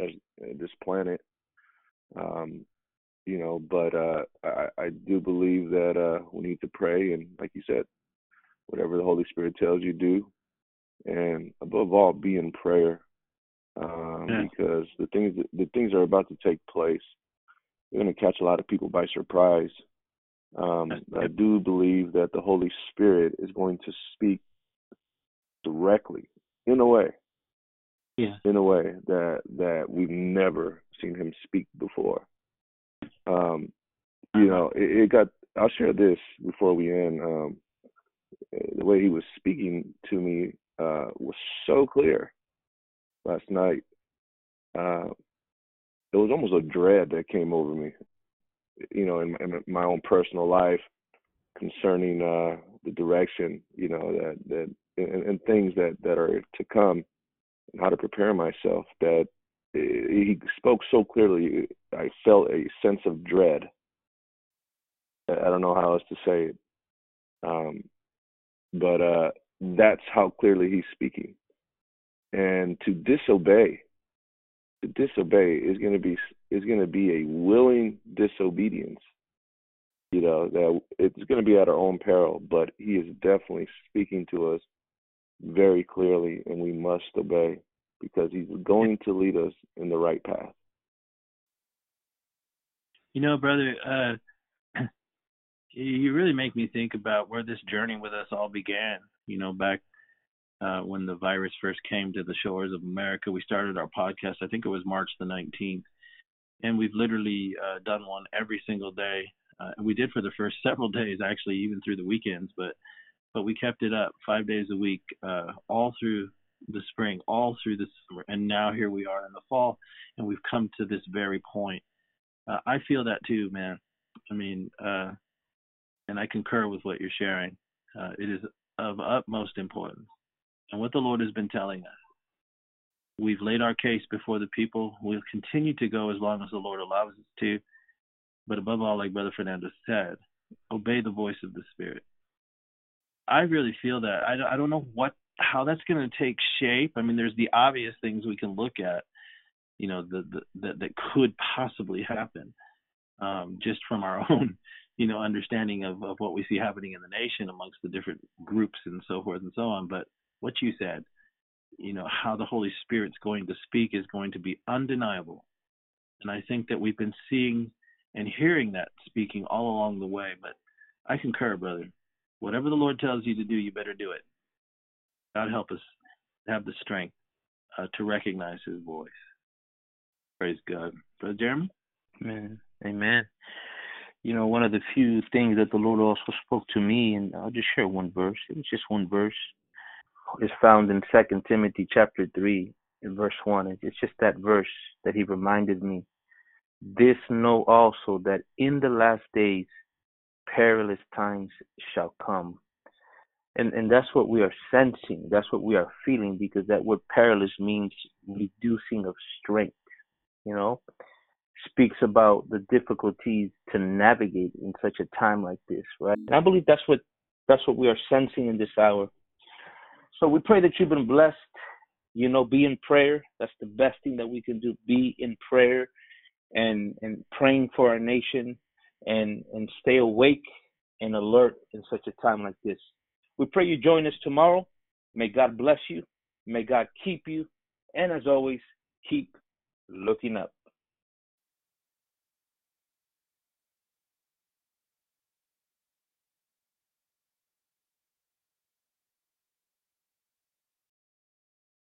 S3: as uh, this planet. Um, you know, but uh, I, I do believe that uh, we need to pray and, like you said, whatever the Holy Spirit tells you, do, and above all, be in prayer, um,
S2: Yeah.
S3: because the things the things are about to take place. They're going to catch a lot of people by surprise. Um, I do believe that the Holy Spirit is going to speak directly, in a way,
S2: Yeah.
S3: in a way that that we've never seen him speak before. Um, you know, it, it got. I'll share this before we end. Um, the way he was speaking to me uh, was so clear last night. Uh, it was almost a dread that came over me. You know, in, in my own personal life concerning uh, the direction. You know that that and, and things that that are to come and how to prepare myself that he spoke so clearly i felt a sense of dread. I don't know how else to say it. Um but uh that's how clearly he's speaking. And to disobey to disobey is going to be is going to be a willing disobedience. You know that it's going to be at our own peril but he is definitely speaking to us very clearly and we must obey because he's going to lead us in the right path.
S2: You know, brother, uh, you really make me think about where this journey with us all began. You know, back uh, when the virus first came to the shores of America, we started our podcast. I think it was March the 19th, and we've literally uh, done one every single day. Uh, we did for the first several days, actually, even through the weekends. But but we kept it up five days a week, uh, all through the spring, all through the summer, and now here we are in the fall, and we've come to this very point. Uh, I feel that too, man. I mean, uh, and I concur with what you're sharing. Uh, it is of utmost importance, and what the Lord has been telling us. We've laid our case before the people. We'll continue to go as long as the Lord allows us to. But above all, like Brother Fernando said, obey the voice of the Spirit. I really feel that. I, I don't know what how that's going to take shape. I mean, there's the obvious things we can look at, you know, the, the, that that could possibly happen, um, just from our own, you know, understanding of of what we see happening in the nation amongst the different groups and so forth and so on. But what you said, you know, how the Holy Spirit's going to speak is going to be undeniable, and I think that we've been seeing and hearing that speaking all along the way. But I concur, brother. Whatever the Lord tells you to do, you better do it. God help us have the strength uh, to recognize His voice. Praise God, Brother Jeremy.
S1: Amen. Amen. You know, one of the few things that the Lord also spoke to me, and I'll just share one verse. It was just one verse. It's found in Second Timothy chapter three, in verse one. It's just that verse that He reminded me. This know also that in the last days perilous times shall come and and that's what we are sensing. That's what we are feeling because that word perilous means reducing of strength you know? Speaks about the difficulties to navigate in such a time like this right? And i believe that's what that's what we are sensing in this hour. So we pray that you've been blessed. You know be in prayer. That's the best thing that we can do. Be in prayer and and praying for our nation and and stay awake and alert in such a time like this we pray you join us tomorrow. May God bless you. May God keep you. And as always, keep looking up.